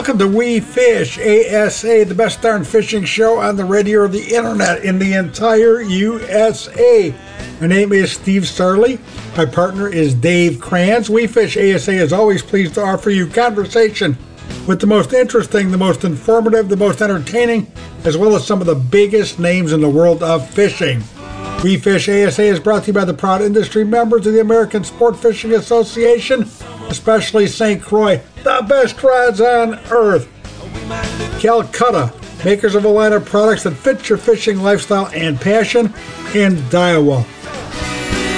Welcome to We Fish ASA, the best darn fishing show on the radio or the internet in the entire USA. My name is Steve Sarley. My partner is Dave Kranz. We Fish ASA is always pleased to offer you conversation with the most interesting, the most informative, the most entertaining, as well as some of the biggest names in the world of fishing. We Fish ASA is brought to you by the proud industry members of the American Sport Fishing Association, especially St. Croix, the best rods on earth. Calcutta, makers of a line of products that fit your fishing lifestyle and passion, and Daiwa.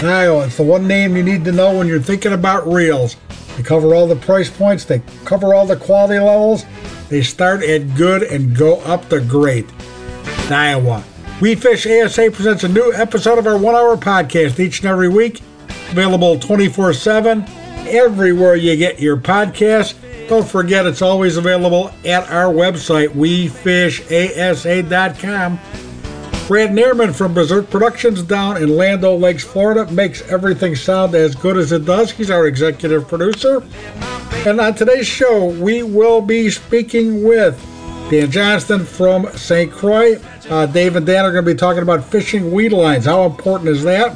Daiwa, it's the one name you need to know when you're thinking about reels. They cover all the price points, they cover all the quality levels. They start at good and go up to great. Daiwa. We Fish ASA presents a new episode of our one hour podcast each and every week. Available 24 7 everywhere you get your podcast. Don't forget, it's always available at our website, wefishasa.com. Brad Neerman from Berserk Productions down in Land O' Lakes, Florida, makes everything sound as good as it does. He's our executive producer. And on today's show, we will be speaking with Dan Johnston from St. Croix. Uh, Dave and Dan are going to be talking about fishing weed lines. How important is that?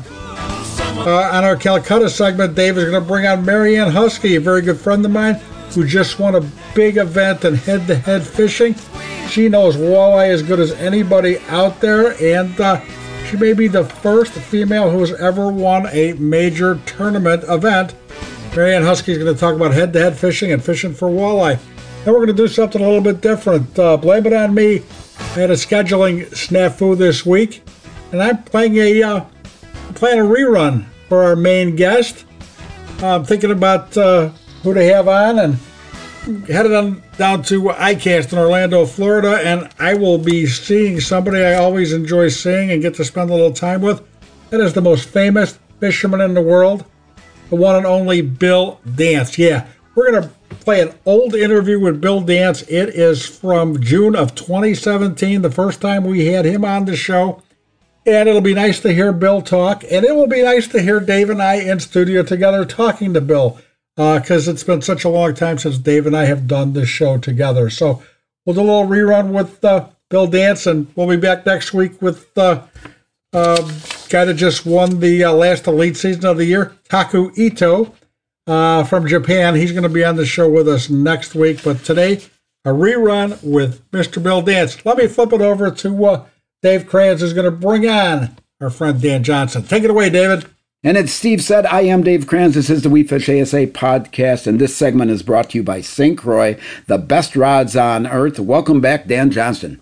Uh, on our Calcutta segment, Dave is going to bring on Marianne Huskey, a very good friend of mine who just won a big event in head to head fishing. She knows walleye as good as anybody out there, and uh, she may be the first female who has ever won a major tournament event. Marianne Huskey is going to talk about head to head fishing and fishing for walleye. Then we're going to do something a little bit different. Uh, blame it on me. I had a scheduling snafu this week, and I'm playing a playing a rerun for our main guest. I'm thinking about uh, who to have on, and headed on down to ICAST in Orlando, Florida, and I will be seeing somebody I always enjoy seeing and get to spend a little time with. That is the most famous fisherman in the world, the one and only Bill Dance. Yeah, we're going to play an old interview with Bill Dance. It is from June of 2017, the first time we had him on the show. And it'll be nice to hear Bill talk. And it will be nice to hear Dave and I in studio together talking to Bill because uh, it's been such a long time since Dave and I have done this show together. So we'll do a little rerun with uh, Bill Dance, and we'll be back next week with the uh, um, guy that just won the uh, last elite season of the year, Taku Ito uh, from Japan. He's going to be on the show with us next week. But today, a rerun with Mr. Bill Dance. Let me flip it over to uh, Dave Kranz, is going to bring on our friend Dan Johnston. Take it away, David. And as Steve said, I am Dave Kranz. This is the We Fish ASA podcast, and this segment is brought to you by St. Croix, the best rods on earth. Welcome back, Dan Johnston.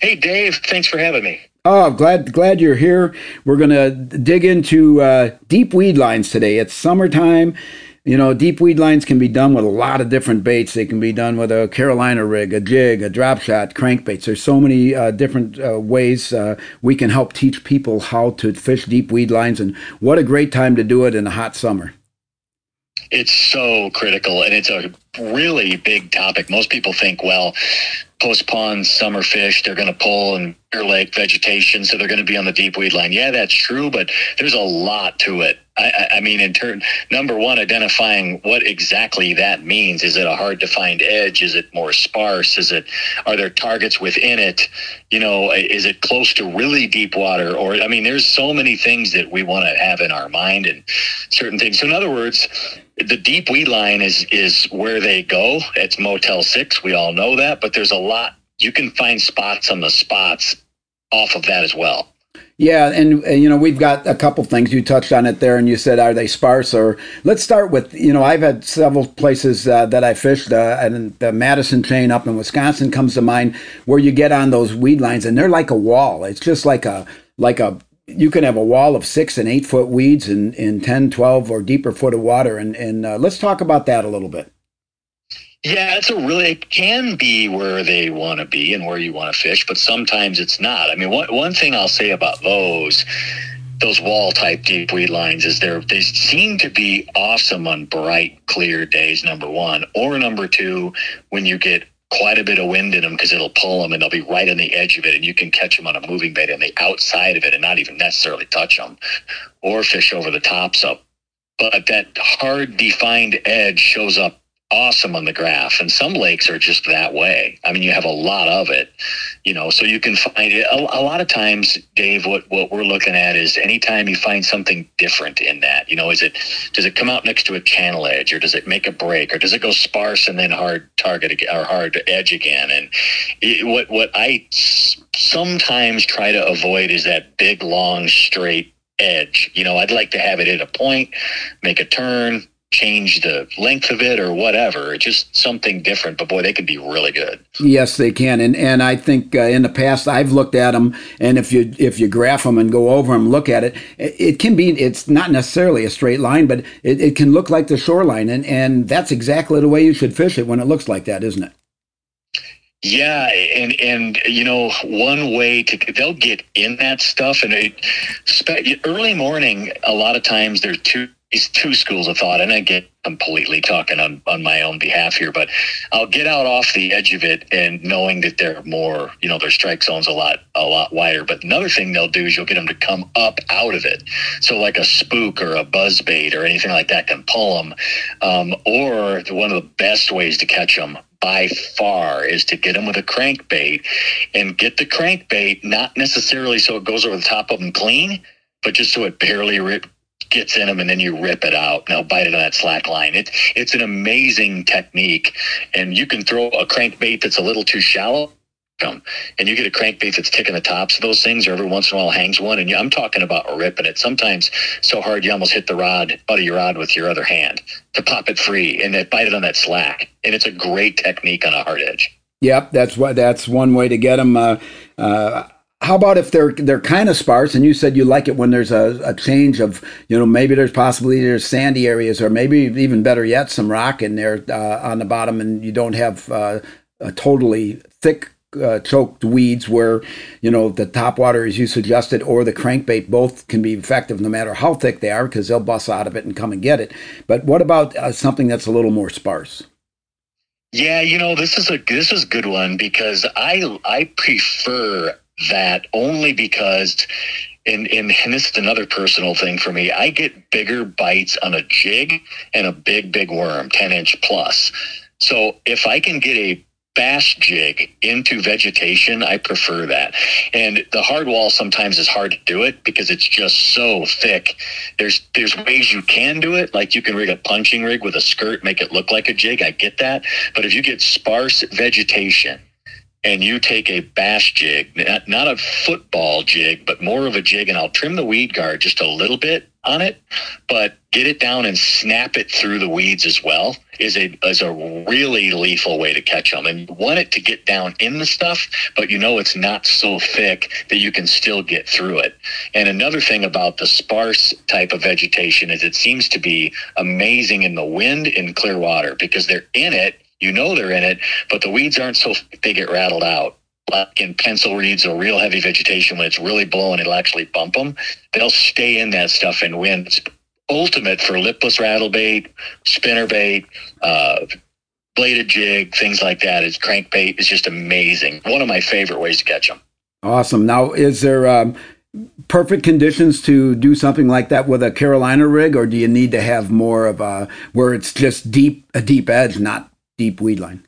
Hey, Dave. Thanks for having me. Oh, glad glad you're here. We're gonna dig into uh, deep weed lines today. It's summertime. You know, deep weed lines can be done with a lot of different baits. They can be done with a Carolina rig, a jig, a drop shot, crankbaits. There's so many uh, different uh, ways uh, we can help teach people how to fish deep weed lines, and what a great time to do it in a hot summer. It's so critical, and it's a really big topic. Most people think, well, post spawn summer fish, they're going to pull and Clear Lake vegetation, so they're going to be on the deep weed line. Yeah, that's true, but there's a lot to it. I, I mean, in turn, number one, identifying what exactly that means. Is it a hard to find edge? Is it more sparse? Is it are there targets within it? You know, is it close to really deep water? Or I mean, there's so many things that we want to have in our mind and certain things. So, in other words, the deep weed line is is where they go. It's Motel Six. We all know that, but there's a lot. You can find spots on the spots off of that as well. Yeah, and, and, you know we've got a couple things you touched on it there, and you said are they sparse or let's start with you know I've had several places uh, that I fished, uh, and the Madison chain up in Wisconsin comes to mind where you get on those weed lines and they're like a wall. It's just like a like a you can have a wall of six and eight foot weeds in in 10, 12 or deeper foot of water, and and uh, let's talk about that a little bit. Yeah, it's a really it can be where they want to be and where you want to fish, but sometimes it's not. I mean, one one thing I'll say about those those wall type deep weed lines is they they seem to be awesome on bright clear days. Number one, or number two, when you get quite a bit of wind in them because it'll pull them and they'll be right on the edge of it and you can catch them on a moving bait on the outside of it and not even necessarily touch them or fish over the tops up. But that hard defined edge shows up awesome on the graph. And some lakes are just that way. I mean, you have a lot of it, you know, so you can find it. A, a, lot of times, Dave, what, what we're looking at is anytime you find something different in that, you know, is it, does it come out next to a channel edge or does it make a break or does it go sparse and then hard target or hard edge again? And it, what, what I sometimes try to avoid is that big, long, straight edge. You know, I'd like to have it at a point, make a turn, change the length of it or whatever. Just something different. But boy, they can be really good. Yes, they can. And and I think uh, in the past I've looked at them, and if you if you graph them and go over them, look at it, it, it can be. It's not necessarily a straight line, but it, it can look like the shoreline, and and that's exactly the way you should fish it when it looks like that, isn't it? Yeah, and and you know one way to they'll get in that stuff, and it, early morning. A lot of times there's two these two schools of thought, and I get completely talking on on my own behalf here, but I'll get out off the edge of it and knowing that they're more, you know, their strike zone's a lot a lot wider. But another thing they'll do is you'll get them to come up out of it, so like a spook or a buzz bait or anything like that can pull them, um, or one of the best ways to catch them by far is to get them with a crankbait and get the crankbait not necessarily so it goes over the top of them clean, but just so it barely rip, gets in them and then you rip it out. Now bite it on that slack line. It, it's an amazing technique. And you can throw a crankbait that's a little too shallow and you get a crankbait that's ticking the tops of those things, or every once in a while hangs one, and you, I'm talking about ripping it. Sometimes so hard you almost hit the rod out of your rod with your other hand to pop it free and then bite it on that slack. And it's a great technique on a hard edge. Yep, that's what that's one way to get them. Uh, uh, how about if they're they're kind of sparse and you said you like it when there's a, a change of you know maybe there's possibly there's sandy areas or maybe even better yet some rock in there uh, on the bottom and you don't have uh, a totally thick uh, choked weeds where you know the top water as you suggested or the crankbait both can be effective no matter how thick they are because they'll bust out of it and come and get it. But what about uh, something that's a little more sparse? Yeah you know this is a this is a good one because i i prefer that only because and, and, and this is another personal thing for me. I get bigger bites on a jig and a big, big worm, 10 inch plus. So if I can get a bass jig into vegetation, I prefer that. And the hard wall sometimes is hard to do it because it's just so thick. There's there's ways you can do it, like you can rig a punching rig with a skirt, make it look like a jig. I get that. But if you get sparse vegetation, and you take a bass jig, not, a football jig, but more of a jig, and I'll trim the weed guard just a little bit on it, but get it down and snap it through the weeds as well is a is a really lethal way to catch them. And you want it to get down in the stuff, but you know it's not so thick that you can still get through it. And another thing about the sparse type of vegetation is it seems to be amazing in the wind in clear water because they're in it you know they're in it, but the weeds aren't so they get rattled out. Like in pencil reeds or real heavy vegetation, when it's really blowing, it'll actually bump them. They'll stay in that stuff and wind. It's ultimate for lipless rattle bait, spinner bait, uh, bladed jig, things like that. Is crankbait is just amazing. One of my favorite ways to catch them. Awesome. Now, is there um, perfect conditions to do something like that with a Carolina rig, or do you need to have more of a where it's just deep a deep edge, not deep weed line.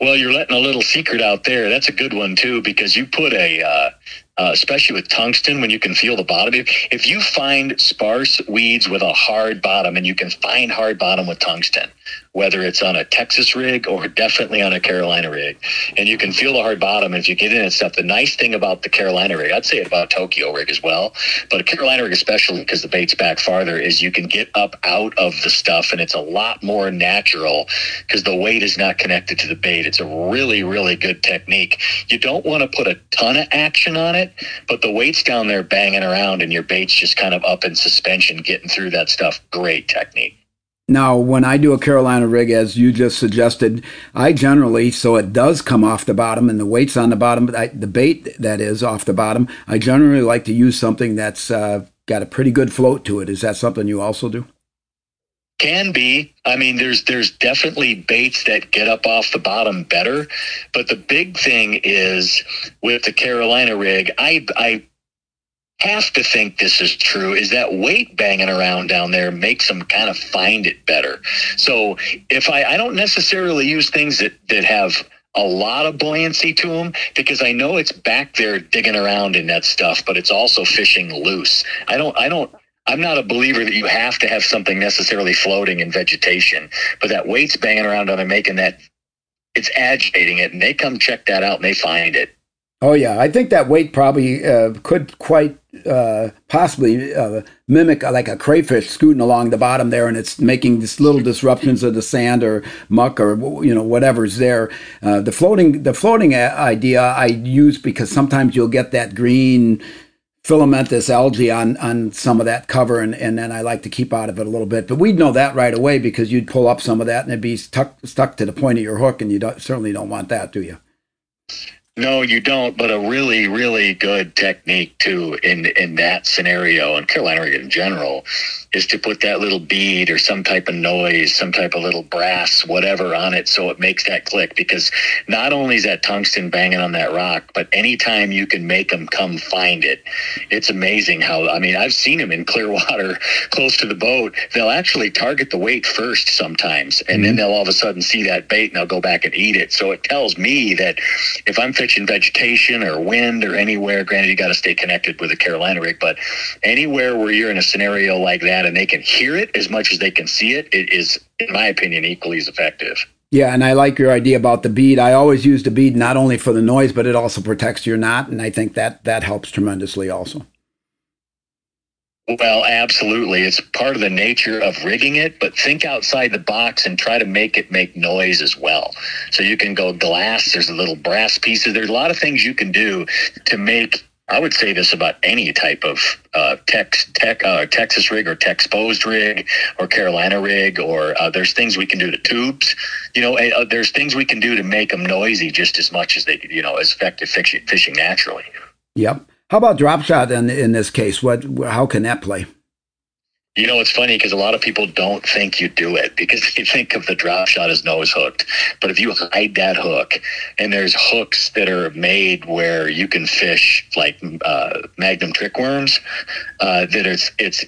Well, you're letting a little secret out there. That's a good one too, because you put a, uh, uh, especially with tungsten, when you can feel the bottom. If, if you find sparse weeds with a hard bottom, and you can find hard bottom with tungsten, whether it's on a Texas rig or definitely on a Carolina rig. And you can feel the hard bottom if you get in and stuff. The nice thing about the Carolina rig, I'd say about Tokyo rig as well, but a Carolina rig especially because the bait's back farther, is you can get up out of the stuff and it's a lot more natural because the weight is not connected to the bait. It's a really, really good technique. You don't want to put a ton of action on it, but the weight's down there banging around and your bait's just kind of up in suspension, getting through that stuff. Great technique. Now, when I do a Carolina rig, as you just suggested, I generally, so it does come off the bottom and the weight's on the bottom, the bait that is off the bottom, I generally like to use something that's uh, got a pretty good float to it. Is that something you also do? Can be. I mean, there's there's definitely baits that get up off the bottom better, but the big thing is with the Carolina rig. I I have to think this is true is that weight banging around down there makes them kind of find it better. So if I, I don't necessarily use things that, that have a lot of buoyancy to them because I know it's back there digging around in that stuff, but it's also fishing loose. I don't, I don't, I'm not a believer that you have to have something necessarily floating in vegetation, but that weight's banging around on it, making that it's agitating it, and they come check that out and they find it. Oh yeah, I think that weight probably uh, could quite uh, possibly uh, mimic uh, like a crayfish scooting along the bottom there, and it's making these little disruptions of the sand or muck or you know whatever's there. Uh, the floating the floating idea I use because sometimes you'll get that green filamentous algae on on some of that cover and, and then I like to keep out of it a little bit. But we'd know that right away because you'd pull up some of that and it'd be stuck stuck to the point of your hook and you don't, certainly don't want that, do you? No, you don't. But a really, really good technique too in in that scenario and Carolina rig in general is to put that little bead or some type of noise, some type of little brass, whatever on it, so it makes that click. Because not only is that tungsten banging on that rock, but anytime you can make them come find it, it's amazing how. I mean, I've seen them in clear water close to the boat. They'll actually target the weight first sometimes, and mm-hmm. then they'll all of a sudden see that bait and they'll go back and eat it. So it tells me that if I'm fishing vegetation or wind or anywhere, granted you got to stay connected with a Carolina rig, but anywhere where you're in a scenario like that and they can hear it as much as they can see it, it is, in my opinion, equally as effective. Yeah, and I like your idea about the bead. I always use the bead not only for the noise, but it also protects your knot, and I think that that helps tremendously also. Well, absolutely. It's part of the nature of rigging it, but think outside the box and try to make it make noise as well. So you can go glass, there's a little brass pieces. There's a lot of things you can do to make I would say this about any type of uh, tech, tech, uh, Texas rig or Texposed rig or Carolina rig, or uh, there's things we can do to tubes. You know, uh, there's things we can do to make them noisy just as much as they, you know, as effective fishing, fishing naturally. Yep. How about drop shot in in this case? What how can that play? You know, it's funny because a lot of people don't think you do it because they think of the drop shot as nose hooked. But if you hide that hook, and there's hooks that are made where you can fish like uh, magnum trick worms, uh, that it's it's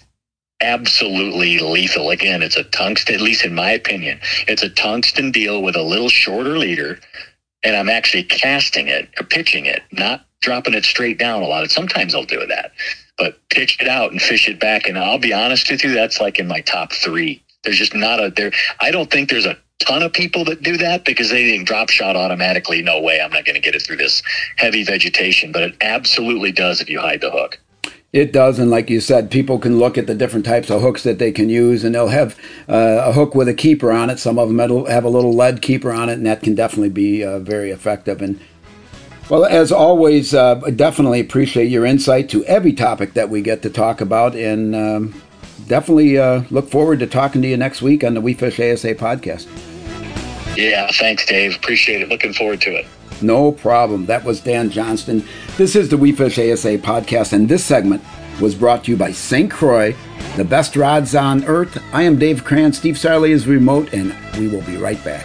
absolutely lethal. Again, it's a tungsten. At least in my opinion, it's a tungsten deal with a little shorter leader, and I'm actually casting it or pitching it, not dropping it straight down a lot. Sometimes I'll do that, but pitch it out and fish it back. And I'll be honest with you, that's like in my top three. There's just not a there. I don't think there's a ton of people that do that because they think drop shot automatically. No way, I'm not going to get it through this heavy vegetation. But it absolutely does if you hide the hook. It does, and like you said, people can look at the different types of hooks that they can use, and they'll have uh, a hook with a keeper on it. Some of them have a little lead keeper on it, and that can definitely be uh, very effective. And well, as always, uh, definitely appreciate your insight to every topic that we get to talk about, and um, definitely uh, look forward to talking to you next week on the We Fish ASA podcast. Yeah, thanks, Dave. Appreciate it. Looking forward to it. No problem. That was Dan Johnston. This is the We Fish ASA podcast, and this segment was brought to you by St. Croix, the best rods on earth. I am Dave Kranz. Steve Sarley is remote, and we will be right back.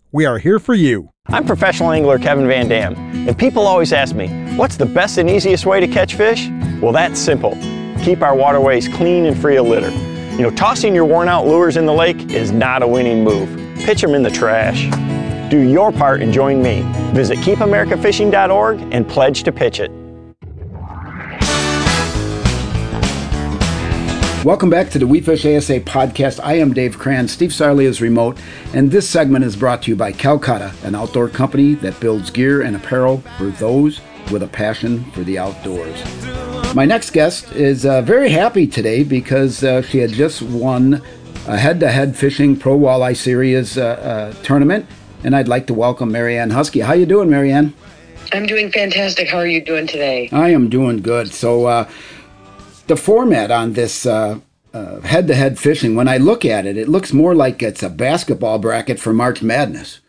we are here for you. I'm professional angler Kevin Van Dam, and people always ask me, what's the best and easiest way to catch fish? Well, that's simple. Keep our waterways clean and free of litter. You know, tossing your worn out lures in the lake is not a winning move. Pitch them in the trash. Do your part and join me. Visit keepamericafishing.org and pledge to pitch it. Welcome back to the We Fish ASA podcast. I am Dave Kranz. Steve Sarley is remote, and this segment is brought to you by Calcutta, an outdoor company that builds gear and apparel for those with a passion for the outdoors. My next guest is uh, very happy today because uh, she had just won a head-to-head fishing pro walleye series uh, uh tournament, and I'd like to welcome Marianne Huskey. How you doing, Marianne? I'm doing fantastic. How are you doing today? I am doing good. So uh, the format on this uh, uh, head-to-head fishing, when I look at it, it looks more like it's a basketball bracket for March Madness.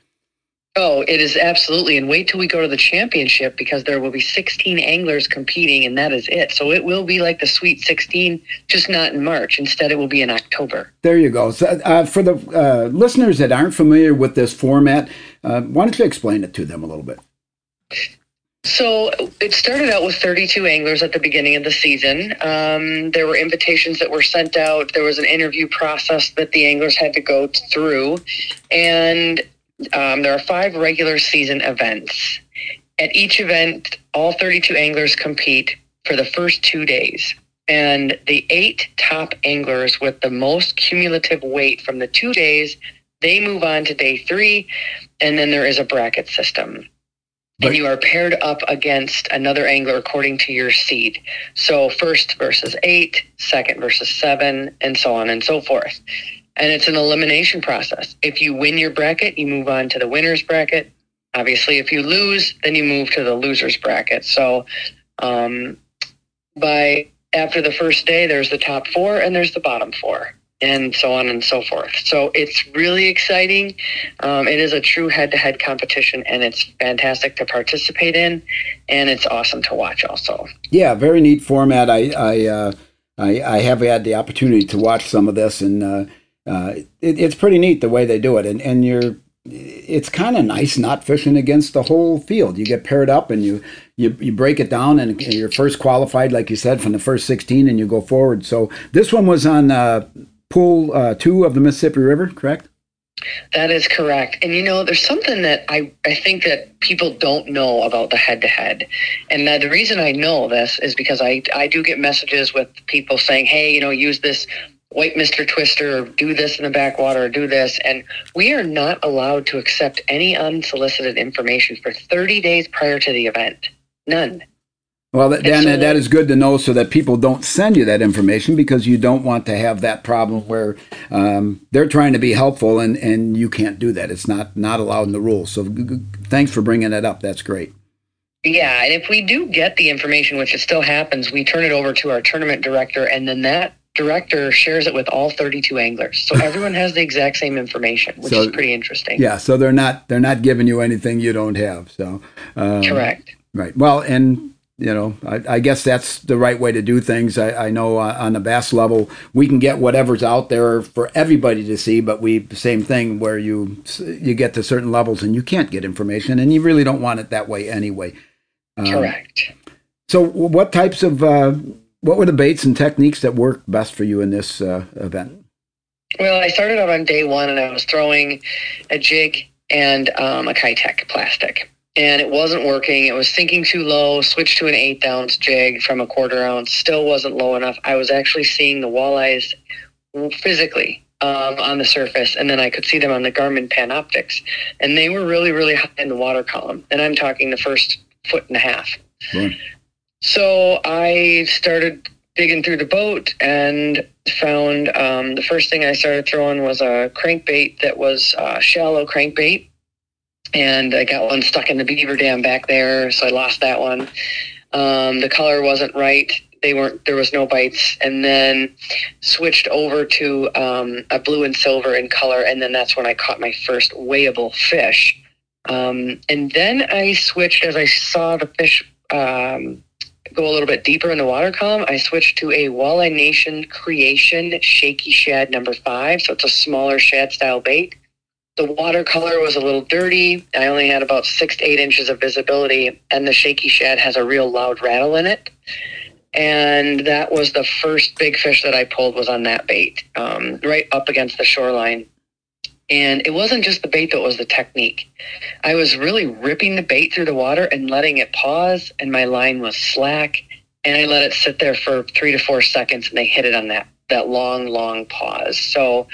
Oh, it is absolutely. And wait till we go to the championship because there will be 16 anglers competing, and that is it. So it will be like the Sweet 16, just not in March. Instead, it will be in October. There you go. So, uh, for the uh, listeners that aren't familiar with this format, uh, why don't you explain it to them a little bit? So it started out with 32 anglers at the beginning of the season. Um, there were invitations that were sent out. There was an interview process that the anglers had to go through. And um, there are five regular season events. At each event, all 32 anglers compete for the first two days. And the eight top anglers with the most cumulative weight from the two days, they move on to day three. And then there is a bracket system and you are paired up against another angler according to your seed. So first versus eight, second versus seven, and so on and so forth. And it's an elimination process. If you win your bracket, you move on to the winner's bracket. Obviously, if you lose, then you move to the loser's bracket. So um, by after the first day, there's the top four and there's the bottom four and so on and so forth. So it's really exciting. Um, it is a true head-to-head competition, and it's fantastic to participate in, and it's awesome to watch. Also, yeah, very neat format. I I uh, I, I, have had the opportunity to watch some of this, and uh, uh, it, it's pretty neat the way they do it, and and you're. It's kind of nice not fishing against the whole field. You get paired up and you, you you break it down, and you're first qualified, like you said, from the first 16, and you go forward. So this one was on uh, pool uh, two of the Mississippi River, correct? That is correct. And you know, there's something that I, I think that people don't know about the head to head. And the reason I know this is because I, I do get messages with people saying, hey, you know, use this white Mr. Twister or do this in the backwater or do this. And we are not allowed to accept any unsolicited information for 30 days prior to the event. None. Well, that, Dan, that is good to know so that people don't send you that information because you don't want to have that problem where um, they're trying to be helpful and, and you can't do that. It's not, not allowed in the rules. So thanks for bringing that up. That's great. Yeah, and if we do get the information, which it still happens, we turn it over to our tournament director, and then that director shares it with all 32 anglers. So everyone has the exact same information, which so, is pretty interesting. Yeah, so they're not they're not giving you anything you don't have. So um, correct. Right. Well, and you know, I, I, guess that's the right way to do things. I, I know uh, on the bass level, we can get whatever's out there for everybody to see, but we same thing where you you get to certain levels and you can't get information, and you really don't want it that way anyway. Um, Correct. So, what types of uh, what were the baits and techniques that worked best for you in this uh, event? Well, I started out on day one, and I was throwing a jig and um, a Keitech plastic and it wasn't working. It was sinking too low. Switched to an eighth ounce jig from a quarter ounce. Still wasn't low enough. I was actually seeing the walleyes physically um, on the surface, and then I could see them on the Garmin Panoptix, and they were really, really high in the water column. And I'm talking the first foot and a half. Right. So I started digging through the boat and found um, the first thing I started throwing was a crankbait that was a shallow crankbait and I got one stuck in the beaver dam back there, so I lost that one. Um, the color wasn't right. They weren't. There was no bites, and then switched over to um, a blue and silver in color, and then that's when I caught my first weighable fish. Um, and then I switched as I saw the fish um, go a little bit deeper in the water column. I switched to a Walleye Nation Creation Shaky Shad number five, so it's a smaller shad style bait. The watercolor was a little dirty. I only had about six to eight inches of visibility, and the shaky shad has a real loud rattle in it. And that was the first big fish that I pulled was on that bait, um, right up against the shoreline. And it wasn't just the bait that was the technique. I was really ripping the bait through the water and letting it pause, and my line was slack. And I let it sit there for three to four seconds, and they hit it on that that long, long pause. So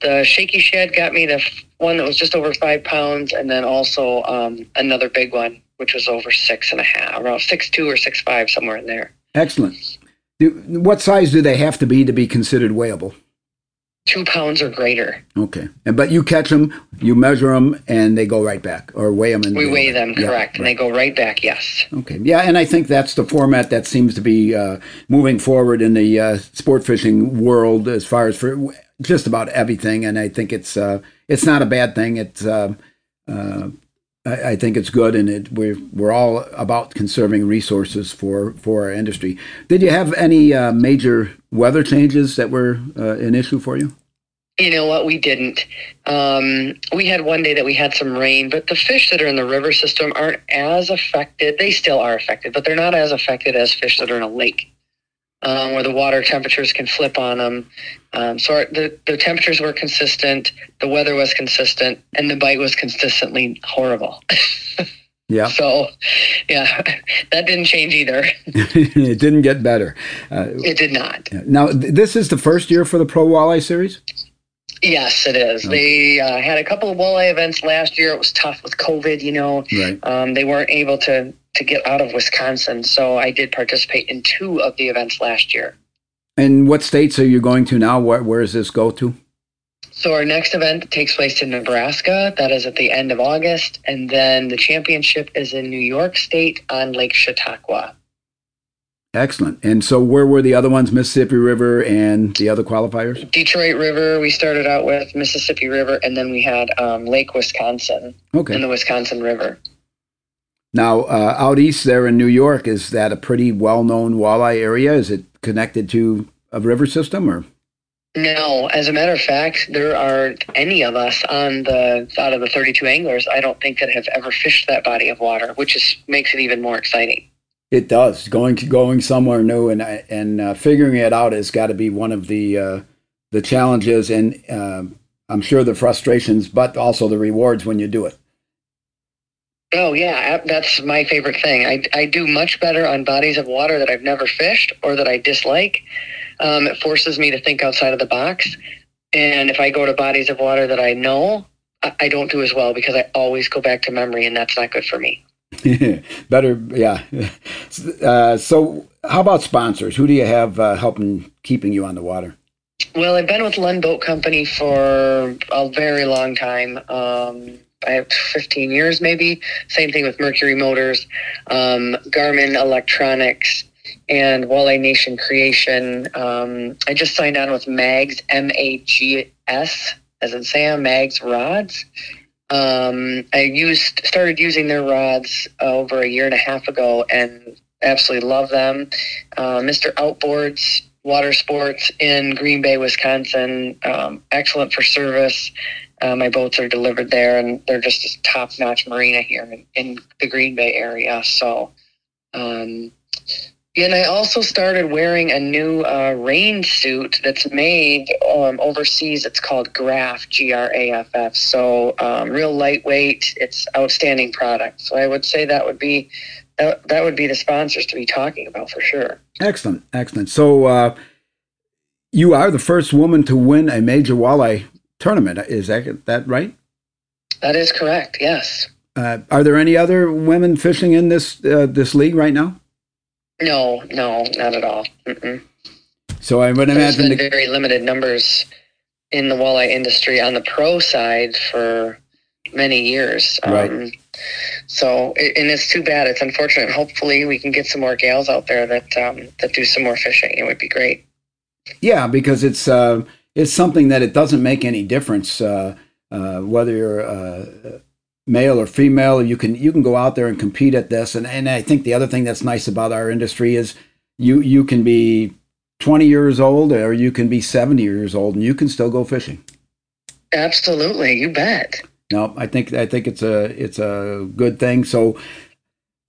the shaky shed got me the one that was just over five pounds, and then also um, another big one, which was over six and a half, around six two or six five, somewhere in there. Excellent. Do, what size do they have to be to be considered weighable? Two pounds or greater. Okay, and but you catch them, you measure them, and they go right back, or weigh them. And we weigh them, correct, right. and they go right back. Yes. Okay, yeah, and I think that's the format that seems to be uh, moving forward in the uh, sport fishing world as far as for just about everything, and I think it's uh, it's not a bad thing. It's uh, uh, I, I, think it's good, and it, we're we're all about conserving resources for for our industry. Did you have any uh, major weather changes that were an issue for you? You know what? We didn't. Um, we had one day that we had some rain, but the fish that are in the river system aren't as affected. They still are affected, but they're not as affected as fish that are in a lake, um, where the water temperatures can flip on them. Um, so our, the the temperatures were consistent, the weather was consistent, and the bite was consistently horrible. Yeah. So, yeah, that didn't change either. it didn't get better. Uh, it did not. Now, th- this is the first year for the Pro Walleye Series? Yes, it is. Okay. They uh, had a couple of walleye events last year. It was tough with COVID, you know. Right. Um, they weren't able to to get out of Wisconsin, so I did participate in two of the events last year. And what states are you going to now? Where, where does this go to? So our next event takes place in Nebraska. That is at the end of August, and then the championship is in New York State on Lake Chautauqua. Excellent. And so, where were the other ones? Mississippi River and the other qualifiers? Detroit River. We started out with Mississippi River, and then we had um, Lake Wisconsin. Okay. And the Wisconsin River. Now, uh, out east there in New York, is that a pretty well-known walleye area? Is it connected to a river system, or? No, as a matter of fact, there aren't any of us on the out of the 32 anglers. I don't think that have ever fished that body of water, which is makes it even more exciting. It does going going somewhere new and and uh, figuring it out has got to be one of the uh, the challenges and uh, I'm sure the frustrations, but also the rewards when you do it. Oh yeah, that's my favorite thing. I I do much better on bodies of water that I've never fished or that I dislike. Um, it forces me to think outside of the box, and if I go to bodies of water that I know, I, I don't do as well because I always go back to memory, and that's not good for me. Better, yeah. Uh, so, how about sponsors? Who do you have uh, helping keeping you on the water? Well, I've been with Lund Boat Company for a very long time. Um, I have 15 years, maybe. Same thing with Mercury Motors, um, Garmin Electronics, and Walleye Nation Creation. Um, I just signed on with Mags, M A G S, as in Sam, Mags Rods. Um, I used started using their rods uh, over a year and a half ago, and absolutely love them. Uh, Mr. Outboards Water Sports in Green Bay, Wisconsin, um, excellent for service. Uh, my boats are delivered there, and they're just a top-notch marina here in, in the Green Bay area. So, um, and I also started wearing a new uh, rain suit that's made um, overseas. It's called Graff, G R A F F. So um, real lightweight. It's outstanding product. So I would say that would be that, that would be the sponsors to be talking about for sure. Excellent, excellent. So uh, you are the first woman to win a major walleye tournament. Is that that right? That is correct. Yes. Uh, are there any other women fishing in this uh, this league right now? No, no, not at all. Mm-mm. So I would There's imagine the- very limited numbers in the walleye industry on the pro side for many years. Right. Um, so, and it's too bad. It's unfortunate. Hopefully, we can get some more gals out there that um, that do some more fishing. It would be great. Yeah, because it's uh, it's something that it doesn't make any difference uh, uh, whether you're uh, male or female. You can you can go out there and compete at this. And and I think the other thing that's nice about our industry is you you can be 20 years old or you can be 70 years old and you can still go fishing. Absolutely, you bet. No, I think I think it's a it's a good thing. So.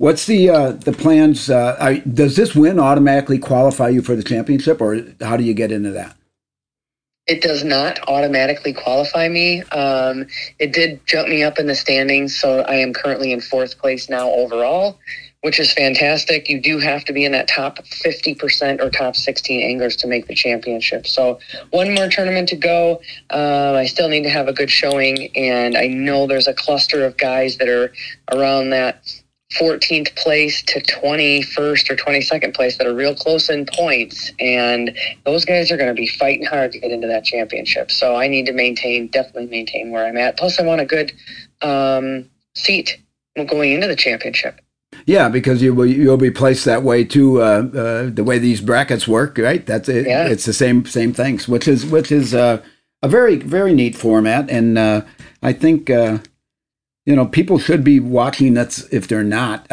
What's the uh, the plans? Uh, does this win automatically qualify you for the championship, or how do you get into that? It does not automatically qualify me. Um, it did jump me up in the standings, so I am currently in fourth place now overall, which is fantastic. You do have to be in that top 50% or top 16 anglers to make the championship. So, one more tournament to go. Um, I still need to have a good showing, and I know there's a cluster of guys that are around that 14th place to 21st or 22nd place that are real close in points. And those guys are going to be fighting hard to get into that championship. So I need to maintain, definitely maintain where I'm at. Plus, I want a good um, seat going into the championship. Yeah, because you will you'll be placed that way too. Uh, uh, the way these brackets work, right? That's it. Yeah. It's the same same things, which is which is uh, a very very neat format, and uh, I think uh, you know, people should be watching. That's if they're not.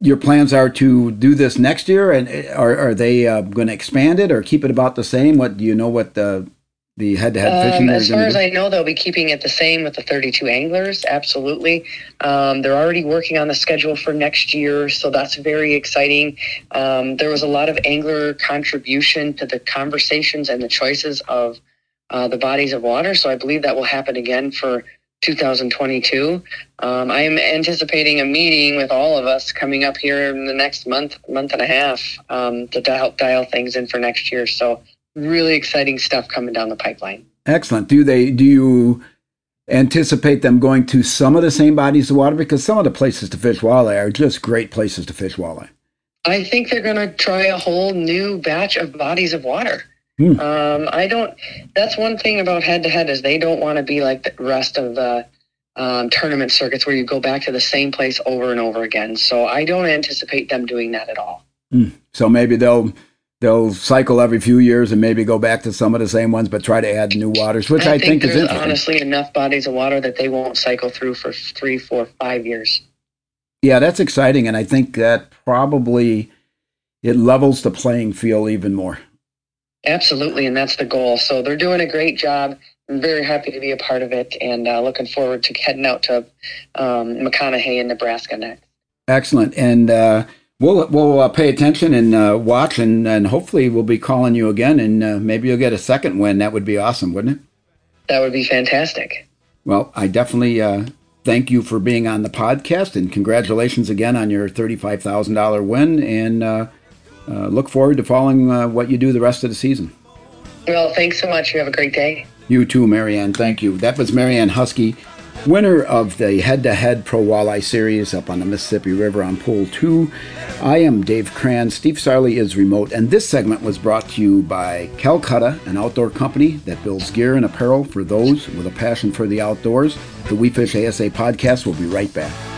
your plans are to do this next year, and are, are they uh, going to expand it or keep it about the same? What do you know? What the the head-to-head um, fishing? As far as do? I know, they'll be keeping it the same with the 32 anglers. Absolutely, um, they're already working on the schedule for next year, so that's very exciting. Um, there was a lot of angler contribution to the conversations and the choices of uh, the bodies of water, so I believe that will happen again for 2022. Um, I am anticipating a meeting with all of us coming up here in the next month, month and a half um, to help dial things in for next year. So really exciting stuff coming down the pipeline. Excellent. Do they? Do you anticipate them going to some of the same bodies of water? Because some of the places to fish walleye are just great places to fish walleye. I think they're going to try a whole new batch of bodies of water. Hmm. Um, I don't. That's one thing about head to head is they don't want to be like the rest of the um, tournament circuits where you go back to the same place over and over again. So I don't anticipate them doing that at all. Hmm. So maybe they'll they'll cycle every few years and maybe go back to some of the same ones, but try to add new waters, which I, I think, think, is interesting. honestly enough bodies of water that they won't cycle through for three, four, five years. Yeah, that's exciting, and I think that probably it levels the playing field even more. Absolutely, and that's the goal. So they're doing a great job. I'm very happy to be a part of it, and uh, looking forward to heading out to um, McConaughy in Nebraska next. Excellent, and uh, we'll we'll uh, pay attention and uh, watch, and and hopefully we'll be calling you again, and uh, maybe you'll get a second win. That would be awesome, wouldn't it? That would be fantastic. Well, I definitely uh, thank you for being on the podcast, and congratulations again on your thirty-five thousand dollar win, and uh, look forward to following uh, what you do the rest of the season. Well, thanks so much. You have a great day. You too, Marianne. Thank you. That was Marianne Huskey, winner of the head to head Pro Walleye Series up on the Mississippi River on Pool 2. I am Dave Kranz. Steve Sarley is remote, and this segment was brought to you by Calcutta, an outdoor company that builds gear and apparel for those with a passion for the outdoors. The We Fish ASA podcast will be right back.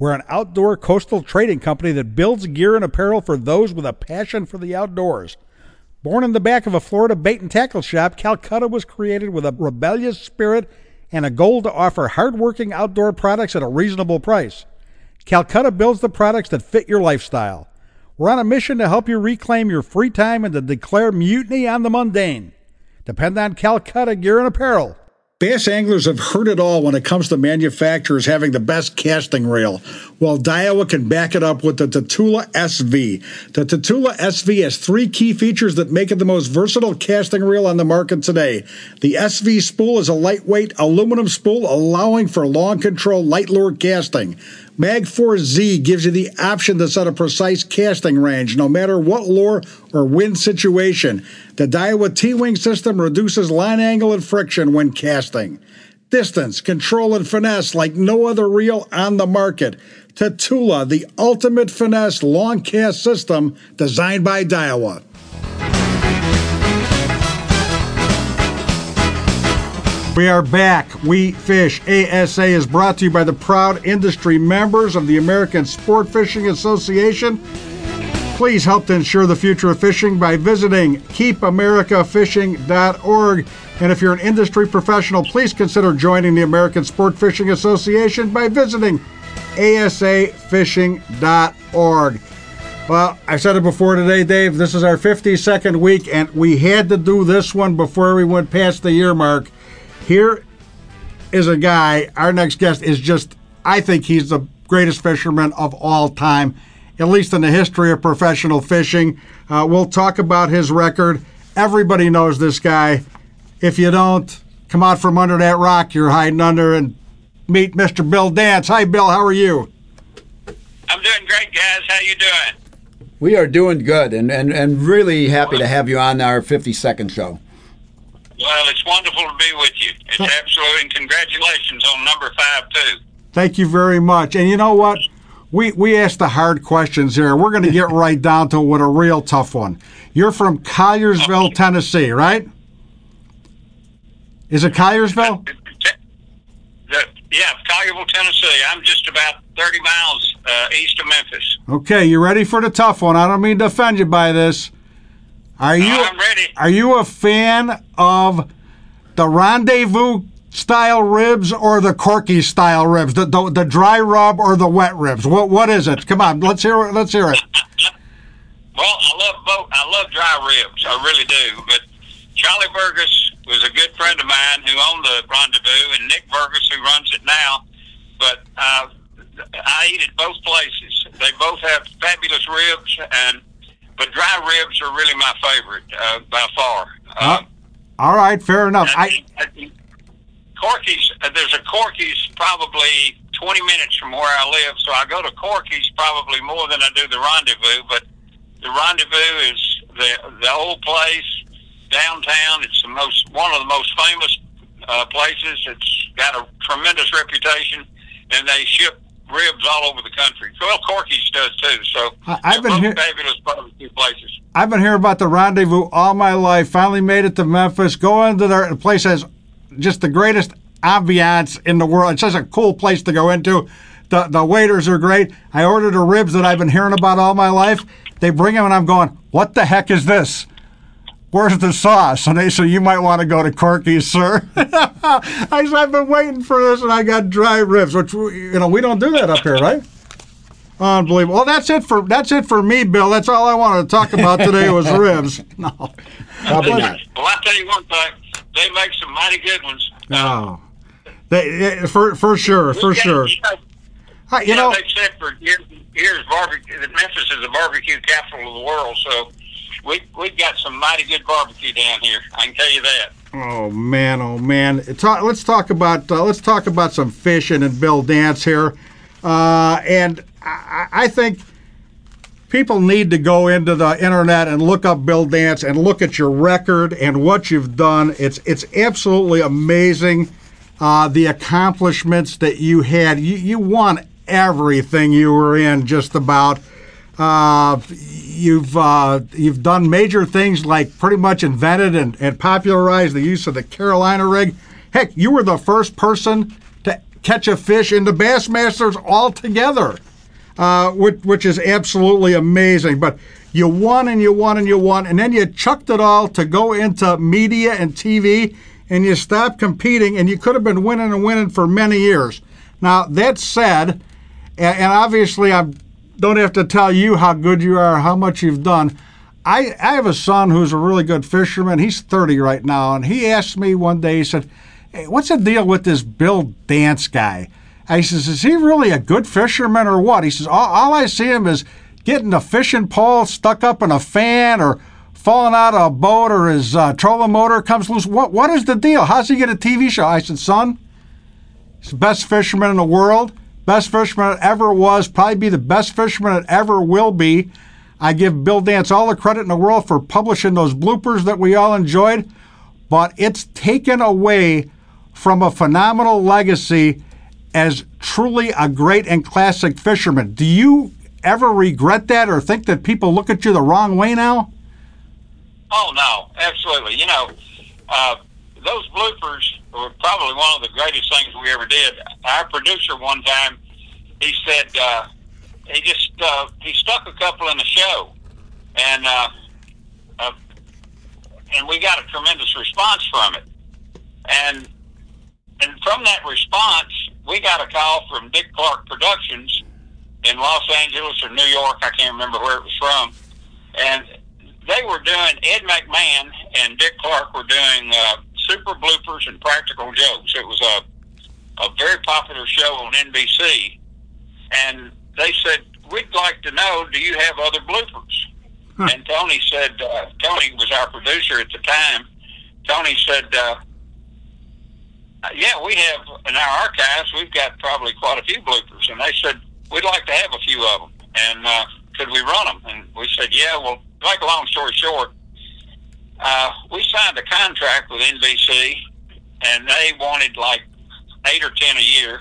we're an outdoor coastal trading company that builds gear and apparel for those with a passion for the outdoors. Born in the back of a Florida bait and tackle shop, Calcutta was created with a rebellious spirit and a goal to offer hardworking outdoor products at a reasonable price. Calcutta builds the products that fit your lifestyle. We're on a mission to help you reclaim your free time and to declare mutiny on the mundane. Depend on Calcutta Gear and Apparel Bass anglers have heard it all when it comes to manufacturers having the best casting reel. Well, Daiwa can back it up with the Tatula SV. The Tatula SV has three key features that make it the most versatile casting reel on the market today. The SV spool is a lightweight aluminum spool allowing for long control light lure casting. Magforce Z gives you the option to set a precise casting range no matter what lure or wind situation. The Daiwa T-Wing system reduces line angle and friction when casting. Distance, control, and finesse like no other reel on the market. Tatula, the ultimate finesse long cast system designed by Daiwa. We are back. We Fish ASA is brought to you by the proud industry members of the American Sport Fishing Association. please help to ensure the future of fishing by visiting keepamericafishing.org. And if you're an industry professional, please consider joining the American Sport Fishing Association by visiting asafishing.org. Well, I said it before today, Dave. This is our 52nd week, and we had to do this one before we went past the year mark. Here is a guy, our next guest is just, I think he's the greatest fisherman of all time, at least in the history of professional fishing. Uh, we'll talk about his record. Everybody knows this guy. If you don't, come out from under that rock you're hiding under and meet Mr. Bill Dance. Hi, Bill. How are you? I'm doing great, guys. How you doing? We are doing good and, and, and really happy to have you on our 52nd show. Well, it's wonderful to be with you. It's absolutely, and congratulations on number five, too. Thank you very much. And you know what? We, we asked the hard questions here. We're going to get right down to what a real tough one. You're from Colliersville, Tennessee, right? Is it Colliersville? Yeah, Collierville, Tennessee. I'm just about 30 miles uh, east of Memphis. Okay, you ready for the tough one? I don't mean to offend you by this. Are you I'm ready. Are you a fan of the rendezvous style ribs or the corky style ribs? The, the the dry rub or the wet ribs? What what is it? Come on, let's hear it. Let's hear it. Well, I love both. I love dry ribs. I really do. But Charlie Burgess was a good friend of mine who owned the Rendezvous, and Nick Burgess who runs it now. But uh, I eat at both places. They both have fabulous ribs, and but dry ribs are really my favorite uh, by far. Uh, all right, fair enough. I, I, I Corky's, uh, there's a Corky's probably 20 minutes from where I live, so I go to Corky's probably more than I do the Rendezvous. But the Rendezvous is the the old place downtown. It's the most one of the most famous uh, places. It's got a tremendous reputation, and they ship ribs all over the country. Well, Corky's does too. So I- I've been fabulous barbecue places. I've been hearing about the rendezvous all my life. Finally made it to Memphis. Go into there. The place has just the greatest ambiance in the world. It's just a cool place to go into. The the waiters are great. I ordered the ribs that I've been hearing about all my life. They bring them and I'm going, what the heck is this? Where's the sauce? And they said, you might want to go to Corky's, sir. I said, I've been waiting for this and I got dry ribs, which, you know, we don't do that up here, right? Unbelievable. Well, that's it for that's it for me, Bill. That's all I wanted to talk about today was ribs. No, Probably not. Well, I tell you one thing, they make some mighty good ones. no. They, eh, for for sure, for We sure. You know, Hi, You you know, know, they said for years, years barbecue. that Memphis is the barbecue capital of the world, so we we've got some mighty good barbecue down here. I can tell you that. oh man, oh man. Talk, let's talk about uh, let's talk about some fishing and Bill Dance here, uh, and I, I think people need to go into the internet and look up Bill Dance and look at your record and what you've done. It's it's absolutely amazing. Uh, the accomplishments that you had. You, you won everything you were in, just about. Uh, you've uh, you've done major things like pretty much invented and, and popularized the use of the Carolina rig. Heck, you were the first person to catch a fish in the Bassmasters altogether uh, which, which is absolutely amazing. But you won and you won and you won, and then you chucked it all to go into media and TV, and you stopped competing, and you could have been winning and winning for many years. Now that said, and, and obviously I don't have to tell you how good you are, how much you've done. I, I have a son who's a really good fisherman. He's 30 right now, and he asked me one day, he said, hey, What's the deal with this Bill Dance guy? I says, Is he really a good fisherman or what? He says, All, all I see him is getting a fishing pole stuck up in a fan or falling out of a boat or his uh, trolling motor comes loose. What, what is the deal? How's he get a TV show? I said, Son, he's the best fisherman in the world, best fisherman that ever was, probably be the best fisherman that ever will be. I give Bill Dance all the credit in the world for publishing those bloopers that we all enjoyed, but it's taken away from a phenomenal legacy as truly a great and classic fisherman. Do you ever regret that or think that people look at you the wrong way now? Oh no, absolutely. You know, uh, those bloopers were probably one of the greatest things we ever did. Our producer one time, he said uh, he just uh, he stuck a couple in the show, and uh, uh, and we got a tremendous response from it. And and from that response, we got a call from Dick Clark Productions in Los Angeles or New York. I can't remember where it was from. And they were doing Ed McMahon and Dick Clark were doing uh, super bloopers and practical jokes. It was a a very popular show on NBC, and they said we'd like to know, do you have other bloopers? Huh. And Tony said, uh, Tony was our producer at the time. Tony said, uh, yeah, we have in our archives, we've got probably quite a few bloopers. And they said, we'd like to have a few of them. And uh, could we run them? And we said, yeah, well, make a long story short, uh, we signed a contract with NBC, and they wanted like eight or ten a year.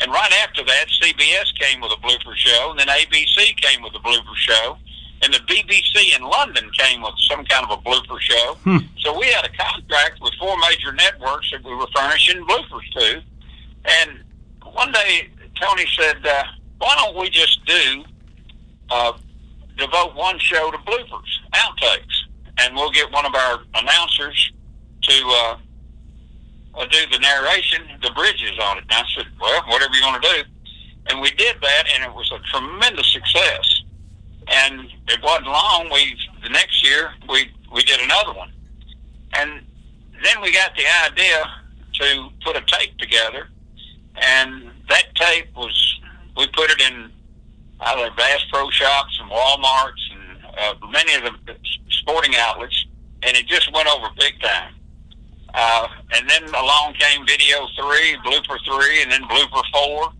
And right after that, CBS came with a blooper show, and then ABC came with a blooper show, and the BBC in London came with some kind of a blooper show. Hmm. So we had a contract with four major networks that we were furnishing bloopers to. And one day, Tony said, uh, "Why don't we just do uh, devote one show to bloopers, outtakes, and we'll get one of our announcers to uh, uh, do the narration, the bridges on it. And I said, well, whatever you want to do. And we did that, and it was a tremendous success. And it wasn't long. We the next year we we did another one, and then we got the idea to put a tape together, and that tape was we put it in either Bass Pro Shops and WalMarts and uh, many of the sporting outlets, and it just went over big time. Uh, and then along came video three, blooper three, and then blooper four.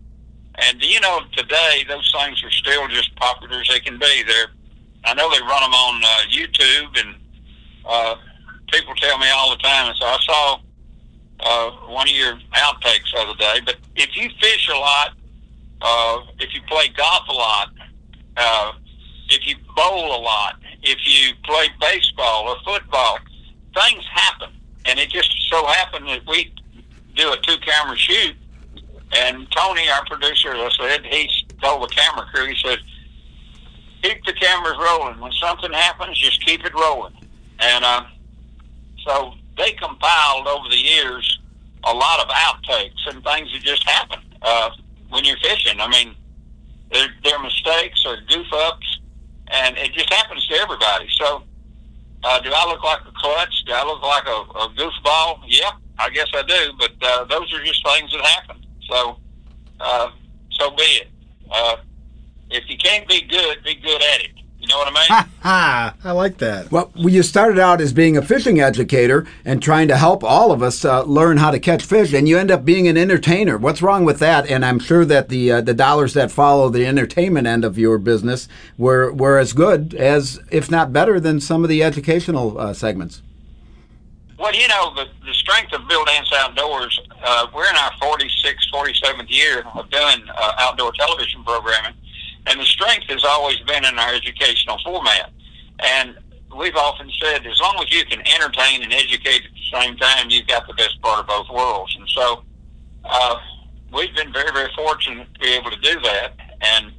And you know, today those things are still just popular as they can be. They're, I know they run them on uh, YouTube, and uh, people tell me all the time. And so I saw uh, one of your outtakes the other day. But if you fish a lot, uh, if you play golf a lot, uh, if you bowl a lot, if you play baseball or football, things happen and it just so happened that we do a two camera shoot and Tony, our producer, I said, he told the camera crew, he said, keep the cameras rolling. When something happens, just keep it rolling. And uh, so they compiled over the years a lot of outtakes and things that just happen uh, when you're fishing. I mean, they're, they're mistakes or goof ups, and it just happens to everybody. So uh, do I look like a klutz? Do I look like a, a goofball? Yeah, I guess I do. But uh, those are just things that happen. So, uh, so be it. Uh, if you can't be good, be good at it. You know what I mean? Ha ha! I like that. Well, you started out as being a fishing educator and trying to help all of us uh, learn how to catch fish, and you end up being an entertainer. What's wrong with that? And I'm sure that the uh, the dollars that follow the entertainment end of your business were were as good as, if not better, than some of the educational uh, segments. Well, you know, the, the strength of Bill Dance Outdoors, uh, we're in our 46th, 47th year of doing uh, outdoor television programming and the strength has always been in our educational format. And we've often said, as long as you can entertain and educate at the same time, you've got the best part of both worlds. And so uh, we've been very, very fortunate to be able to do that. And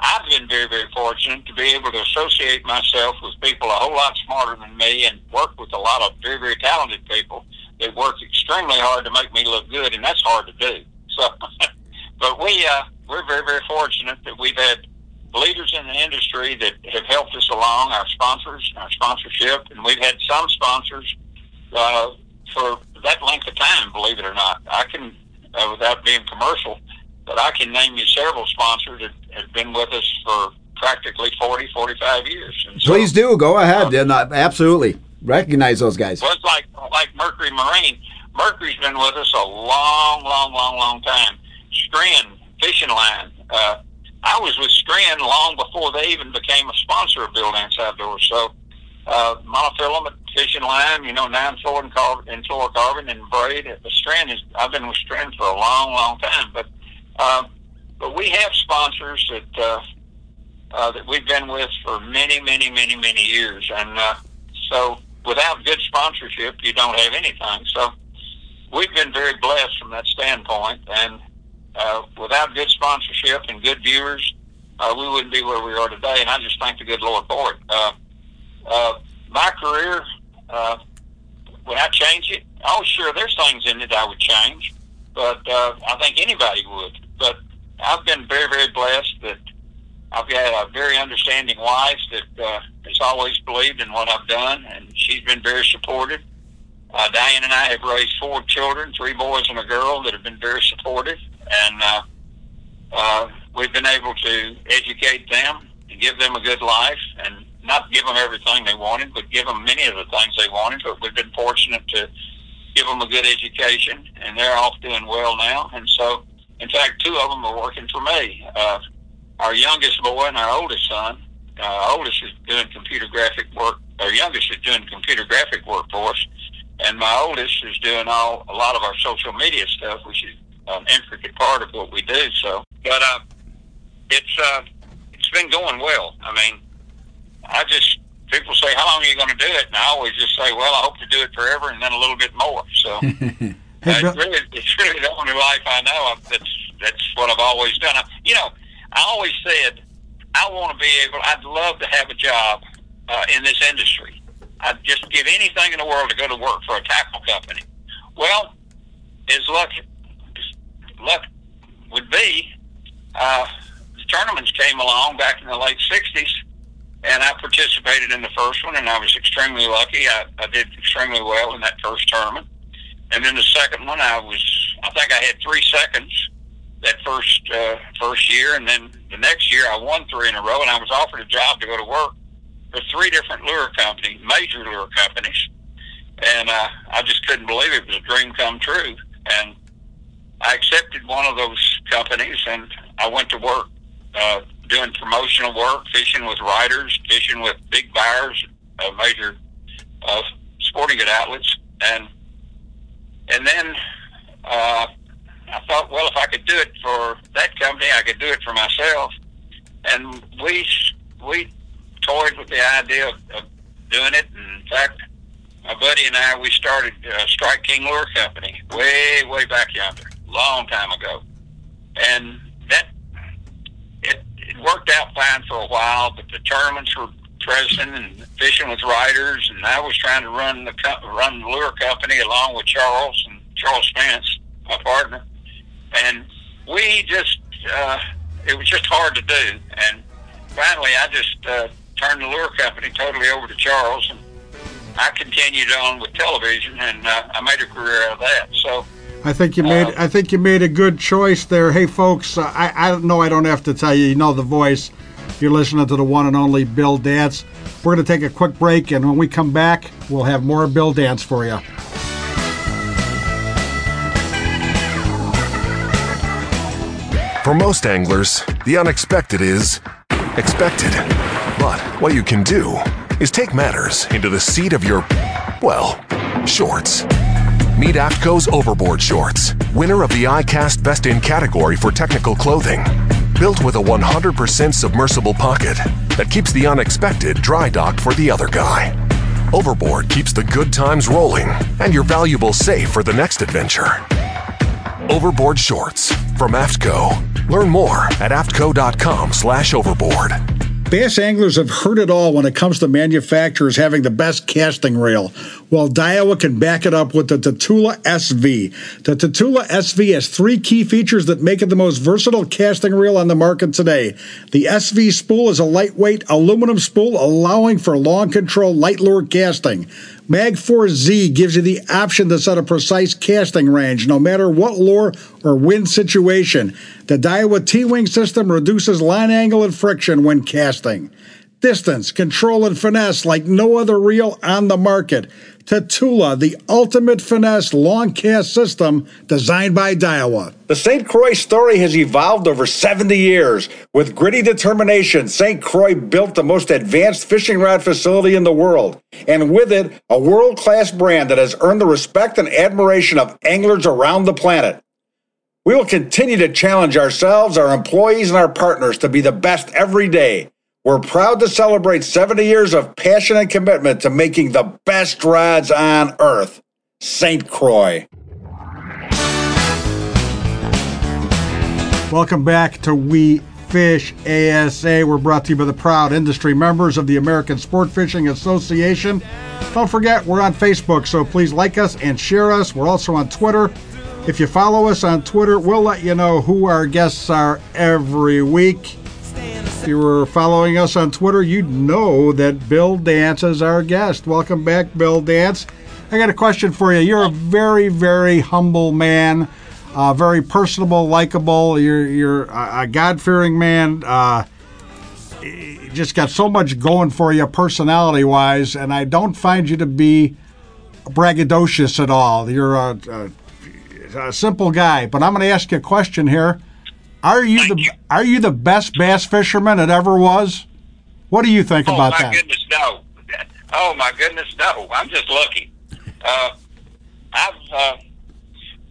I've been very, very fortunate to be able to associate myself with people a whole lot smarter than me and work with a lot of very, very talented people that work extremely hard to make me look good, and that's hard to do. So, but we, uh, we're very, very fortunate that we've had leaders in the industry that have helped us along, our sponsors, our sponsorship, and we've had some sponsors uh, for that length of time, believe it or not. I can, uh, without being commercial, but I can name you several sponsors that have been with us for practically 40, 45 years. And so, Please do. Go ahead. Um, uh, absolutely. Recognize those guys. Well, it's like, like Mercury Marine. Mercury's been with us a long, long, long, long time. Stren Fishing Line. Uh, I was with Stren long before they even became a sponsor of Bill Dance Outdoors. So, uh, monofilament fishing line, you know, nine fluorocarbon and fluorocarbon and braid. The Stren is, I've been with Stren for a long, long time. But, uh, but we have sponsors that, uh, uh, that we've been with for many, many, many, many years. And, uh, so without good sponsorship, you don't have anything. So we've been very blessed from that standpoint. And, uh, without good sponsorship and good viewers, uh, we wouldn't be where we are today. And I just thank the good Lord for it. Uh, uh, my career, uh, would I change it? Oh, sure, there's things in it I would change, but uh, I think anybody would. But I've been very, very blessed that I've got a very understanding wife that uh, has always believed in what I've done, and she's been very supportive. Uh, Diane and I have raised four children, three boys and a girl, that have been very supportive, and uh, uh, we've been able to educate them and give them a good life, and not give them everything they wanted, but give them many of the things they wanted. But we've been fortunate to give them a good education, and they're off doing well now. And so, in fact, two of them are working for me. Uh, our youngest boy and our oldest son. Uh, oldest is doing computer graphic work. Our youngest is doing computer graphic work for us, and my oldest is doing all a lot of our social media stuff, which is an intricate part of what we do. So, but uh, it's uh, it's been going well. I mean, I just people say, "How long are you going to do it?" And I always just say, "Well, I hope to do it forever, and then a little bit more." So. Hey, it's, really, it's really the only life I know. That's that's what I've always done. You know, I always said I want to be able. I'd love to have a job uh, in this industry. I'd just give anything in the world to go to work for a tackle company. Well, as luck luck would be, uh, the tournaments came along back in the late '60s, and I participated in the first one, and I was extremely lucky. I, I did extremely well in that first tournament, and then the second one, I was. I think I had three seconds that first uh, first year, and then the next year I won three in a row, and I was offered a job to go to work for three different lure companies, major lure companies, and uh, I just couldn't believe it. it was a dream come true, and I accepted one of those companies, and I went to work uh, doing promotional work, fishing with riders, fishing with big buyers, uh, major uh, sporting good outlets, and and then. Uh, I thought, well, if I could do it for that company, I could do it for myself. And we we toyed with the idea of, of doing it. And in fact, my buddy and I we started uh, Strike King Lure Company way way back yonder, long time ago, and that it it worked out fine for a while. But the tournaments were pressing and fishing with riders, and I was trying to run the run the lure company along with Charles and Charles Spence, my partner and we just uh, it was just hard to do. And finally, I just uh, turned the lure company totally over to Charles, and I continued on with television, and uh, I made a career out of that. So. I think you made. Uh, I think you made a good choice there. Hey, folks, uh, I I know I don't have to tell you. You know the voice. You're listening to the one and only Bill Dance. We're going to take a quick break, and when we come back, we'll have more Bill Dance for you. For most anglers, the unexpected is expected. But what you can do is take matters into the seat of your, well, shorts. Meet AFTCO's Overboard Shorts, winner of the ICAST Best in category for technical clothing. Built with a 100% submersible pocket that keeps the unexpected dry docked for the other guy. Overboard keeps the good times rolling and your valuables safe for the next adventure. Overboard Shorts from AFTCO. Learn more at aftco.com slash overboard. Bass anglers have heard it all when it comes to manufacturers having the best casting reel. Well, Daiwa can back it up with the Tatula SV. The Tatula SV has three key features that make it the most versatile casting reel on the market today. The SV spool is a lightweight aluminum spool allowing for long control light lure casting. Magforce Z gives you the option to set a precise casting range no matter what lure or wind situation. The Daiwa T-Wing system reduces line angle and friction when casting. Distance, control, and finesse like no other reel on the market. Tatula, the ultimate finesse long cast system designed by Daiwa. The St. Croix story has evolved over 70 years. With gritty determination, St. Croix built the most advanced fishing rod facility in the world, and with it, a world class brand that has earned the respect and admiration of anglers around the planet. We will continue to challenge ourselves, our employees, and our partners to be the best every day. We're proud to celebrate 70 years of passion and commitment to making the best rods on earth. St. Croix. Welcome back to We Fish ASA. We're brought to you by the proud industry members of the American Sport Fishing Association. Don't forget, we're on Facebook, so please like us and share us. We're also on Twitter. If you follow us on Twitter, we'll let you know who our guests are every week. If you were following us on Twitter, you'd know that Bill Dance is our guest. Welcome back, Bill Dance. I got a question for you. You're a very, very humble man uh, very personable, likable. You're you're a, God fearing man. Uh, just got so much going for you, personality wise, and I don't find you to be braggadocious at all. You're a, a, a simple guy. But I'm going to ask you a question here. Are you Thank the you. are you the best bass fisherman it ever was? What do you think Oh about that? Oh my goodness, no. Oh my goodness, no. I'm just lucky. Uh, I've uh,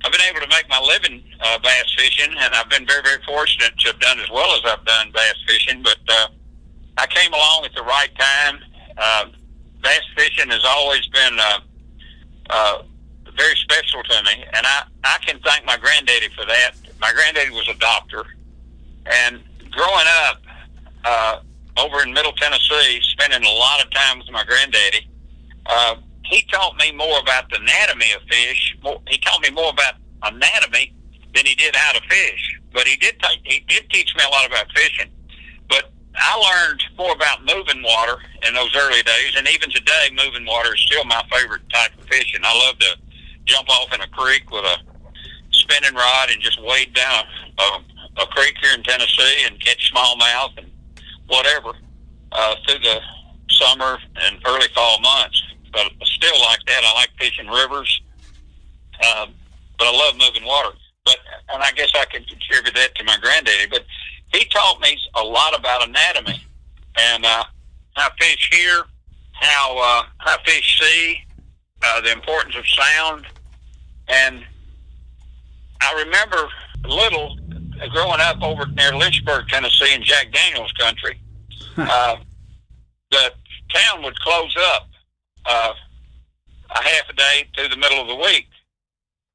I've been able to make my living uh, bass fishing, and I've been very very fortunate to have done as well as I've done bass fishing. But uh, I came along at the right time. Uh, bass fishing has always been uh, uh, very special to me, and I I can thank my granddaddy for that. My granddaddy was a doctor, and growing up uh, over in Middle Tennessee, spending a lot of time with my granddaddy, uh, he taught me more about the anatomy of fish. More, he taught me more about anatomy than he did how to fish. But he did t- he did teach me a lot about fishing. But I learned more about moving water in those early days, and even today, moving water is still my favorite type of fishing. I love to jump off in a creek with a spinning rod and just wade down a, a creek here in Tennessee and catch smallmouth and whatever uh, through the summer and early fall months. But still, like that, I like fishing rivers. Um, but I love moving water. But and I guess I can contribute that to my granddaddy. But he taught me a lot about anatomy and uh, how fish hear, how uh, how fish see, uh, the importance of sound, and I remember little growing up over near Lynchburg, Tennessee, in Jack Daniels country. uh, the town would close up uh, a half a day through the middle of the week,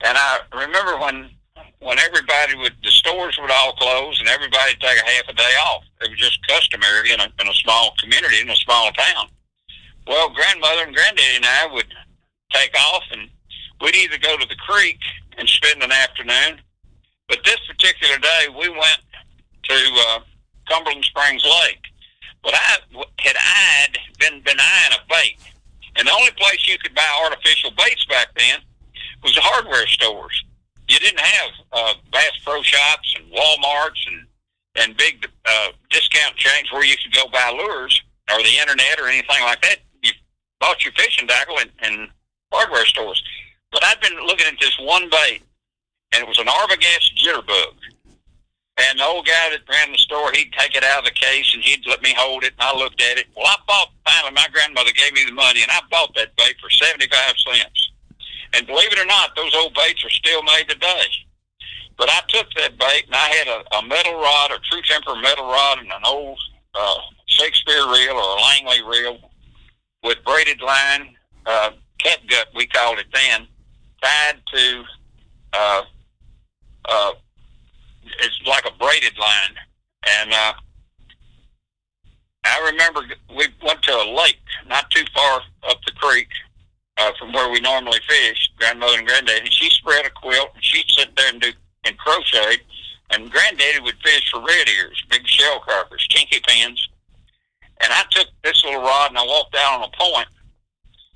and I remember when when everybody would the stores would all close and everybody would take a half a day off. It was just customary in a, in a small community in a small town. Well, grandmother and granddaddy and I would take off, and we'd either go to the creek and spend an afternoon. But this particular day, we went to uh, Cumberland Springs Lake. But I had eyed, been, been eyeing a bait. And the only place you could buy artificial baits back then was the hardware stores. You didn't have uh, Bass Pro Shops and Walmarts and, and big uh, discount chains where you could go buy lures or the internet or anything like that. You bought your fishing tackle in, in hardware stores. But I'd been looking at this one bait, and it was an Arbogast jitterbug. And the old guy that ran the store, he'd take it out of the case and he'd let me hold it, and I looked at it. Well, I bought, finally, my grandmother gave me the money, and I bought that bait for 75 cents. And believe it or not, those old baits are still made today. But I took that bait, and I had a, a metal rod, a true temper metal rod, and an old uh, Shakespeare reel or a Langley reel with braided line, uh, catgut, we called it then, tied to, uh, uh, it's like a braided line. And uh, I remember we went to a lake not too far up the creek uh, from where we normally fish, grandmother and granddaddy. And she spread a quilt and she'd sit there and do and crochet. And granddaddy would fish for red ears, big shell crackers, kinky pins. And I took this little rod and I walked out on a point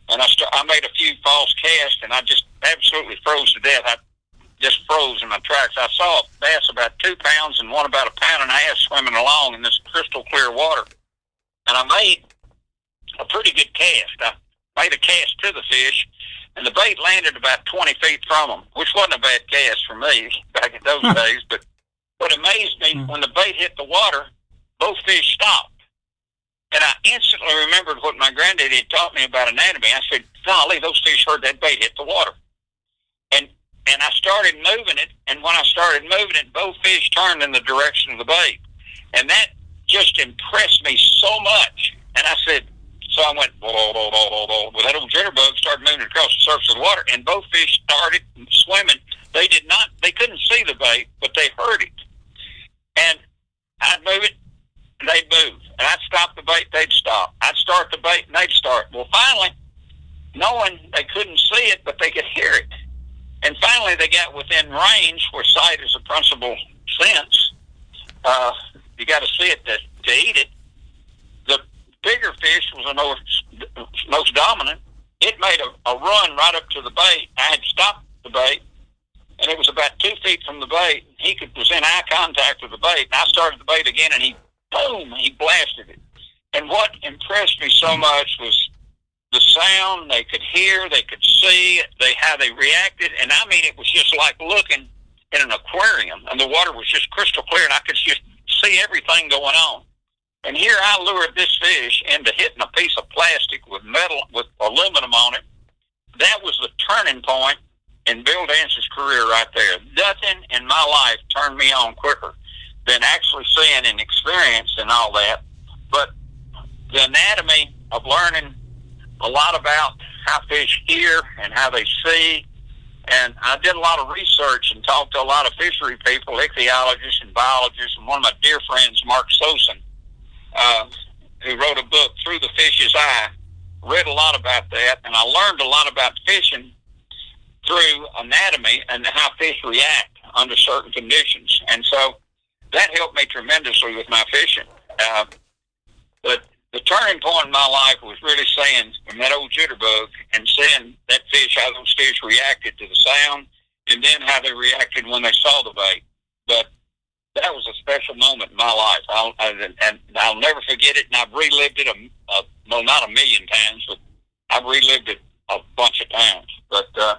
and I st- I made a few false casts and I just absolutely froze to death. I just froze in my tracks. I saw a bass about two pounds and one about a pound and a half swimming along in this crystal clear water. And I made a pretty good cast. I made a cast to the fish, and the bait landed about 20 feet from him, which wasn't a bad cast for me back in those days. But what amazed me, hmm. when the bait hit the water, both fish stopped. And I instantly remembered what my granddaddy had taught me about anatomy. I said, golly, those fish heard that bait hit the water. And and I started moving it, and when I started moving it, both fish turned in the direction of the bait. And that just impressed me so much. And I said, so I went, blah, blah, blah, blah, blah. Well, that old jitterbug started moving across the surface of the water, and both fish started swimming. They did not, they couldn't see the bait, but they heard it. And I'd move they'd move. And I'd stop the bait, they'd stop. I'd start the bait, and they'd start. Well, finally, knowing they couldn't see it, but they could hear it. And finally, they got within range where sight is a principal sense. Uh, you got to see it to, to eat it. The bigger fish was the most, most dominant. It made a, a run right up to the bait. I had stopped the bait, and it was about two feet from the bait. He could was in eye contact with the bait, and I started the bait again, and he boom, he blasted it. And what impressed me so much was the sound they could hear, they could see, they how they reacted, and I mean it was just like looking in an aquarium, and the water was just crystal clear, and I could just see everything going on. And here I lured this fish into hitting a piece of plastic with metal with aluminum on it. That was the turning point in Bill Dance's career right there. Nothing in my life turned me on quicker than actually seeing and experiencing all that. But the anatomy of learning a lot about how fish hear and how they see. And I did a lot of research and talked to a lot of fishery people, ichthyologists and biologists, and one of my dear friends, Mark Sosin, uh, who wrote a book, Through the Fish's Eye, read a lot about that, and I learned a lot about fishing through anatomy and how fish react under certain conditions. And so that helped me tremendously with my fishing. Uh, but the turning point in my life was really seeing from that old jitterbug and seeing that fish, how those fish reacted to the sound, and then how they reacted when they saw the bait. But that was a special moment in my life. I'll, I, and I'll never forget it. And I've relived it, a, a, well, not a million times, but I've relived it a bunch of times. But uh,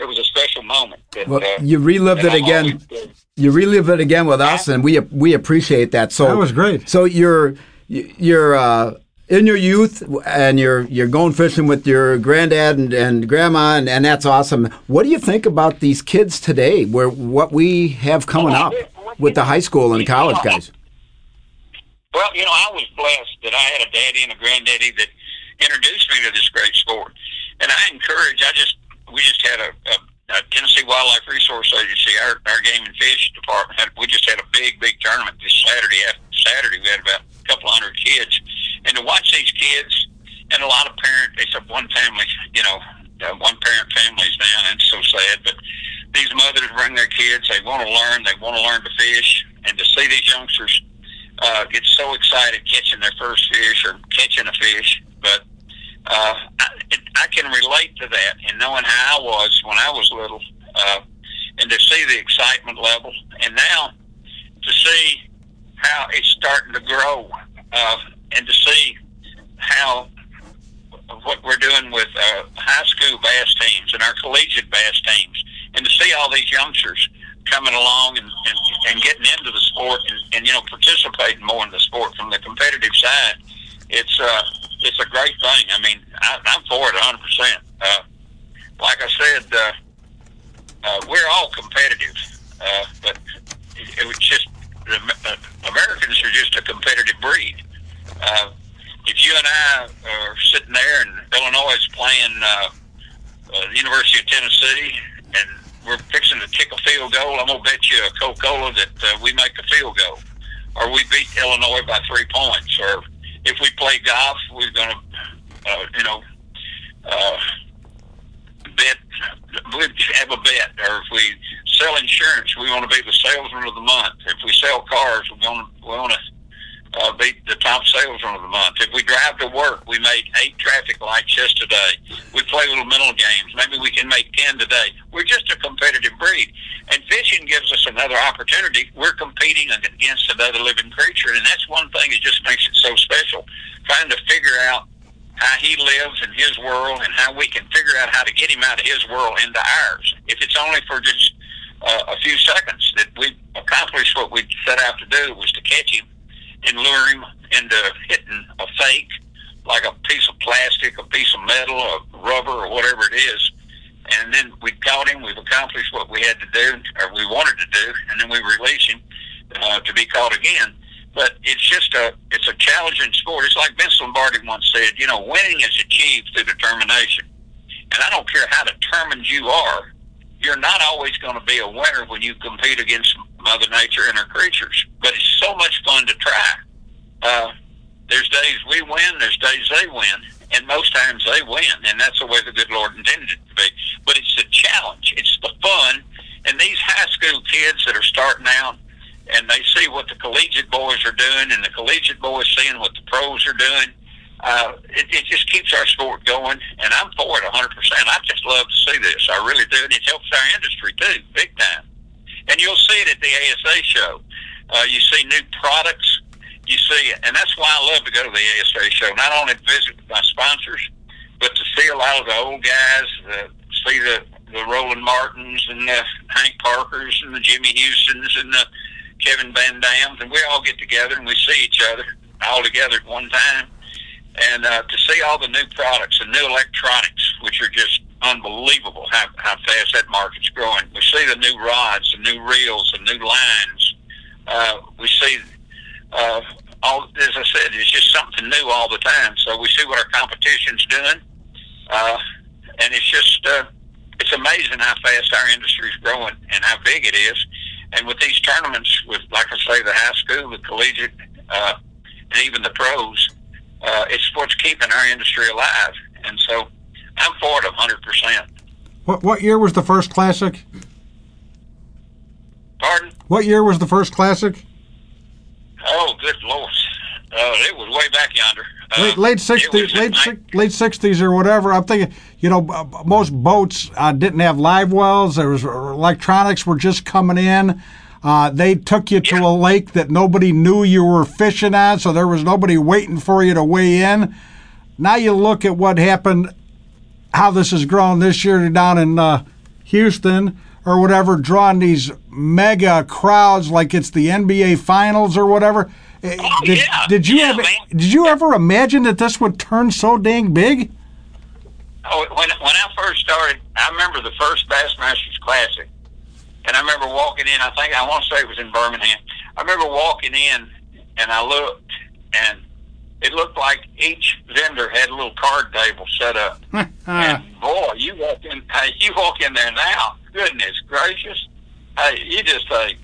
it was a special moment. That, well, uh, you relived it again. You relive it again with us, and we we appreciate that. So that was great. So you're you're uh, in your youth, and you're you're going fishing with your granddad and, and grandma, and, and that's awesome. What do you think about these kids today? Where what we have coming up with the high school and college guys? Well, you know, I was blessed that I had a daddy and a granddaddy that introduced me to this great sport, and I encourage. I just we just had a, a, a Tennessee Wildlife Resource Agency, our, our game and fish department. Had, we just had a big, big tournament this Saturday. Saturday, we had about a couple hundred kids, and to watch these kids and a lot of parents. They said one family, you know, uh, one parent families now, and it's so sad. But these mothers bring their kids. They want to learn. They want to learn to fish, and to see these youngsters uh, get so excited catching their first fish or catching a fish, but uh, I, I can relate to that and knowing how I was when I was little, uh, and to see the excitement level, and now to see how it's starting to grow, uh, and to see how what we're doing with uh, high school bass teams and our collegiate bass teams, and to see all these youngsters coming along and, and, and getting into the sport and, and you know participating more in the sport from the competitive side, it's uh, it's a great thing. I mean, I, I'm for it 100. Uh, Like I said, uh, uh, we're all competitive, uh, but it, it just uh, Americans are just a competitive breed. Uh, if you and I are sitting there and Illinois is playing uh, uh, the University of Tennessee and we're fixing to kick a field goal, I'm gonna bet you a Coca-Cola that uh, we make a field goal, or we beat Illinois by three points, or if we play golf, we're going to, uh, you know, uh, bet, we have a bet. Or if we sell insurance, we want to be the salesman of the month. If we sell cars, we want to, we want to uh, be the top salesman of the month. If we drive to work, we made eight traffic lights yesterday. We play little mental games. Maybe we can make ten today. We're just a competitive breed. And fishing gives us another opportunity. We're competing against another living creature, and that's one thing that just makes it so special. Trying to figure out how he lives in his world and how we can figure out how to get him out of his world into ours. If it's only for just uh, a few seconds that we accomplished what we set out to do was to catch him and lure him into hitting a fake, like a piece of plastic, a piece of metal, a rubber, or whatever it is. And then we caught him. We've accomplished what we had to do, or we wanted to do, and then we release him uh, to be caught again. But it's just a it's a challenging sport. It's like Vince Lombardi once said, you know, winning is achieved through determination. And I don't care how determined you are, you're not always going to be a winner when you compete against Mother Nature and her creatures. But it's so much fun to try. Uh, there's days we win, there's days they win, and most times they win, and that's the way the good Lord intended it to be. But it's the challenge, it's the fun, And these high school kids that are starting out, and they see what the collegiate boys are doing, and the collegiate boys seeing what the pros are doing. Uh, it, it just keeps our sport going, and I'm for it 100%. I just love to see this. I really do, and it helps our industry too, big time. And you'll see it at the ASA show. Uh, you see new products. You see, and that's why I love to go to the ASA show. Not only to visit with my sponsors, but to see a lot of the old guys, the, see the the Roland Martins and the Hank Parkers and the Jimmy Houstons and the Kevin VanDams, and we all get together and we see each other all together at one time. And uh, to see all the new products and new electronics, which are just unbelievable how, how fast that market's growing. We see the new rods, the new reels, the new lines. Uh, we see uh, all, as I said, it's just something new all the time. So we see what our competition's doing, uh, and it's just uh, it's amazing how fast our industry's growing and how big it is. And with these tournaments, with like I say, the high school, the collegiate, uh, and even the pros, uh, it's what's keeping our industry alive. And so, I'm for it 100. percent What what year was the first classic? Pardon? What year was the first classic? Oh, good lord! Uh, it was way back yonder. Uh, late late sixties, late late sixties or whatever. I'm thinking, you know, most boats uh, didn't have live wells. There was electronics were just coming in. Uh, they took you to a lake that nobody knew you were fishing on, so there was nobody waiting for you to weigh in. Now you look at what happened, how this has grown this year down in uh, Houston or whatever, drawing these mega crowds like it's the NBA Finals or whatever. Eh, oh, did, yeah. did you yeah, ever did you ever imagine that this would turn so dang big? Oh, when when I first started, I remember the first Bassmasters Classic, and I remember walking in. I think I want to say it was in Birmingham. I remember walking in, and I looked, and it looked like each vendor had a little card table set up. and boy, you walk in, hey, you walk in there now. Goodness gracious, hey, you just think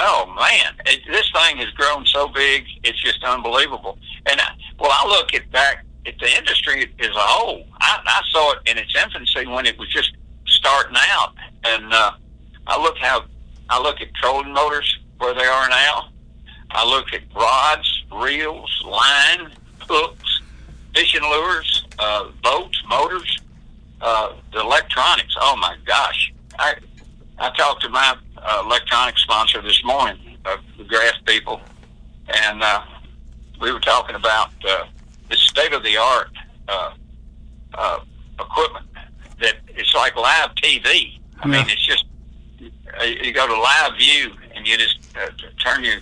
oh man, it, this thing has grown so big, it's just unbelievable. And I, well, I look at back at the industry as a whole. I, I saw it in its infancy when it was just starting out, and uh, I look how I look at trolling motors where they are now. I look at rods, reels, line, hooks, fishing lures, uh, boats, motors, uh, the electronics. Oh my gosh! I I talked to my uh, electronic sponsor this morning, uh, the Grass people, and uh, we were talking about uh, the state of the art uh, uh, equipment that it's like live TV. I yeah. mean, it's just you go to live view and you just uh, turn your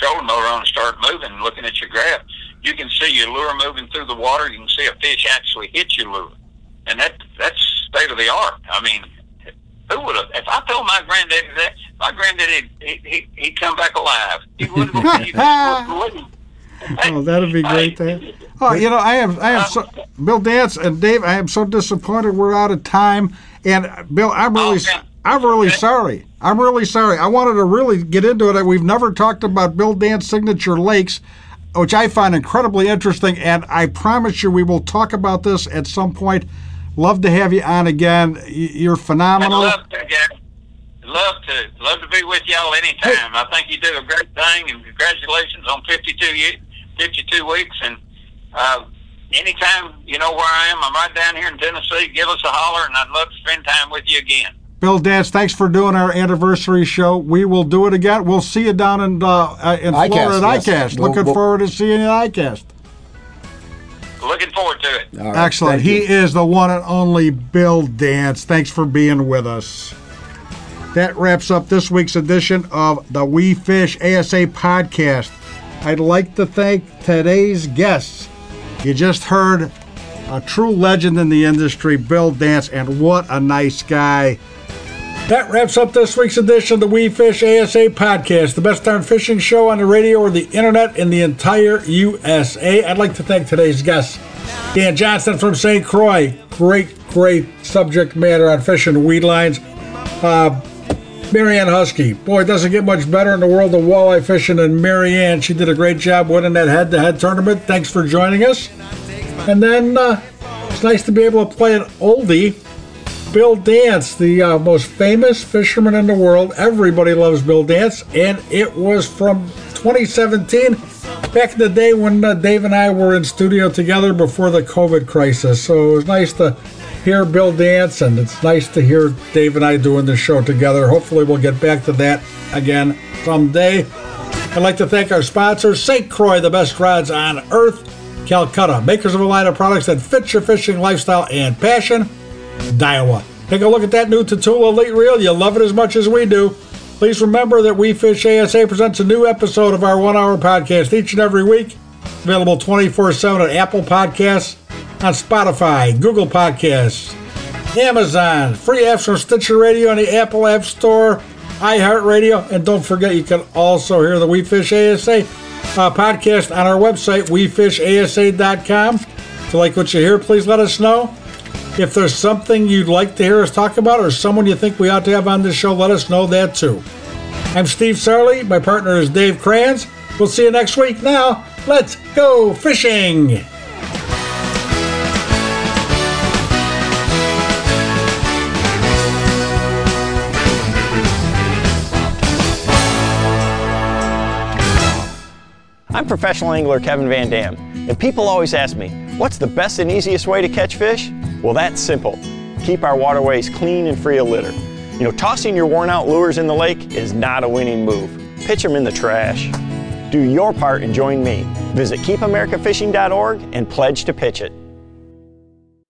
trolling motor on and start moving and looking at your graph. You can see your lure moving through the water. You can see a fish actually hit your lure, and that that's state of the art. I mean, who would have? If I told my granddaddy that, my granddaddy he, he he'd come back alive. He wouldn't believe. oh, that'd be great. Hey, oh, you know, I am I am so Bill Dance and Dave. I am so disappointed. We're out of time. And Bill, I'm really. Oh, I'm really okay. sorry. I'm really sorry. I wanted to really get into it. We've never talked about Bill Dance signature lakes, which I find incredibly interesting, and I promise you we will talk about this at some point Love to have you on again. You're phenomenal. I'd love to, Gary. Love to. Love to be with y'all anytime. Hey. I think you do a great thing, and congratulations on 52, 52 weeks. And uh, anytime you know where I am, I'm right down here in Tennessee. Give us a holler, and I'd love to spend time with you again. Bill Dance, thanks for doing our anniversary show. We will do it again. We'll see you down in uh, in Florida at yes. ICAST. We'll, Looking we'll, forward to seeing you at ICAST. Looking forward to it. Right, Excellent. He you. is the one and only Bill Dance. Thanks for being with us. That wraps up this week's edition of the We Fish ASA podcast. I'd like to thank today's guests. You just heard a true legend in the industry, Bill Dance, and what a nice guy. That wraps up this week's edition of the We Fish ASA podcast, the best darn fishing show on the radio or the internet in the entire USA. I'd like to thank today's guests. Dan Johnston from St. Croix, great, great subject matter on fishing weed lines. Uh, Marianne Huskey, boy, it doesn't get much better in the world of walleye fishing than Marianne. She did a great job winning that head to head tournament. Thanks for joining us. And then uh, it's nice to be able to play an oldie Bill Dance, the uh, most famous fisherman in the world. Everybody loves Bill Dance, and it was from 2017, back in the day when uh, Dave and I were in studio together before the COVID crisis. So it was nice to hear Bill Dance, and it's nice to hear Dave and I doing the show together. Hopefully, we'll get back to that again someday. I'd like to thank our sponsor, St. Croix, the best rods on earth, Calcutta, makers of a line of products that fit your fishing lifestyle and passion. Daiwa. Take a look at that new Tatula Elite Reel. You'll love it as much as we do. Please remember that We Fish ASA presents a new episode of our one hour podcast each and every week. Available 24 7 on Apple Podcasts, on Spotify, Google Podcasts, Amazon, free apps from Stitcher Radio and the Apple App Store, iHeartRadio, and don't forget you can also hear the We Fish ASA uh, podcast on our website, WeFishASA.com. If you like what you hear, please let us know. If there's something you'd like to hear us talk about or someone you think we ought to have on this show, let us know that too. I'm Steve Sarley. My partner is Dave Kranz. We'll see you next week. Now, let's go fishing. I'm professional angler Kevin Van Dam, and people always ask me, what's the best and easiest way to catch fish? Well, that's simple. Keep our waterways clean and free of litter. You know, tossing your worn out lures in the lake is not a winning move. Pitch them in the trash. Do your part and join me. Visit keepamericafishing.org and pledge to pitch it.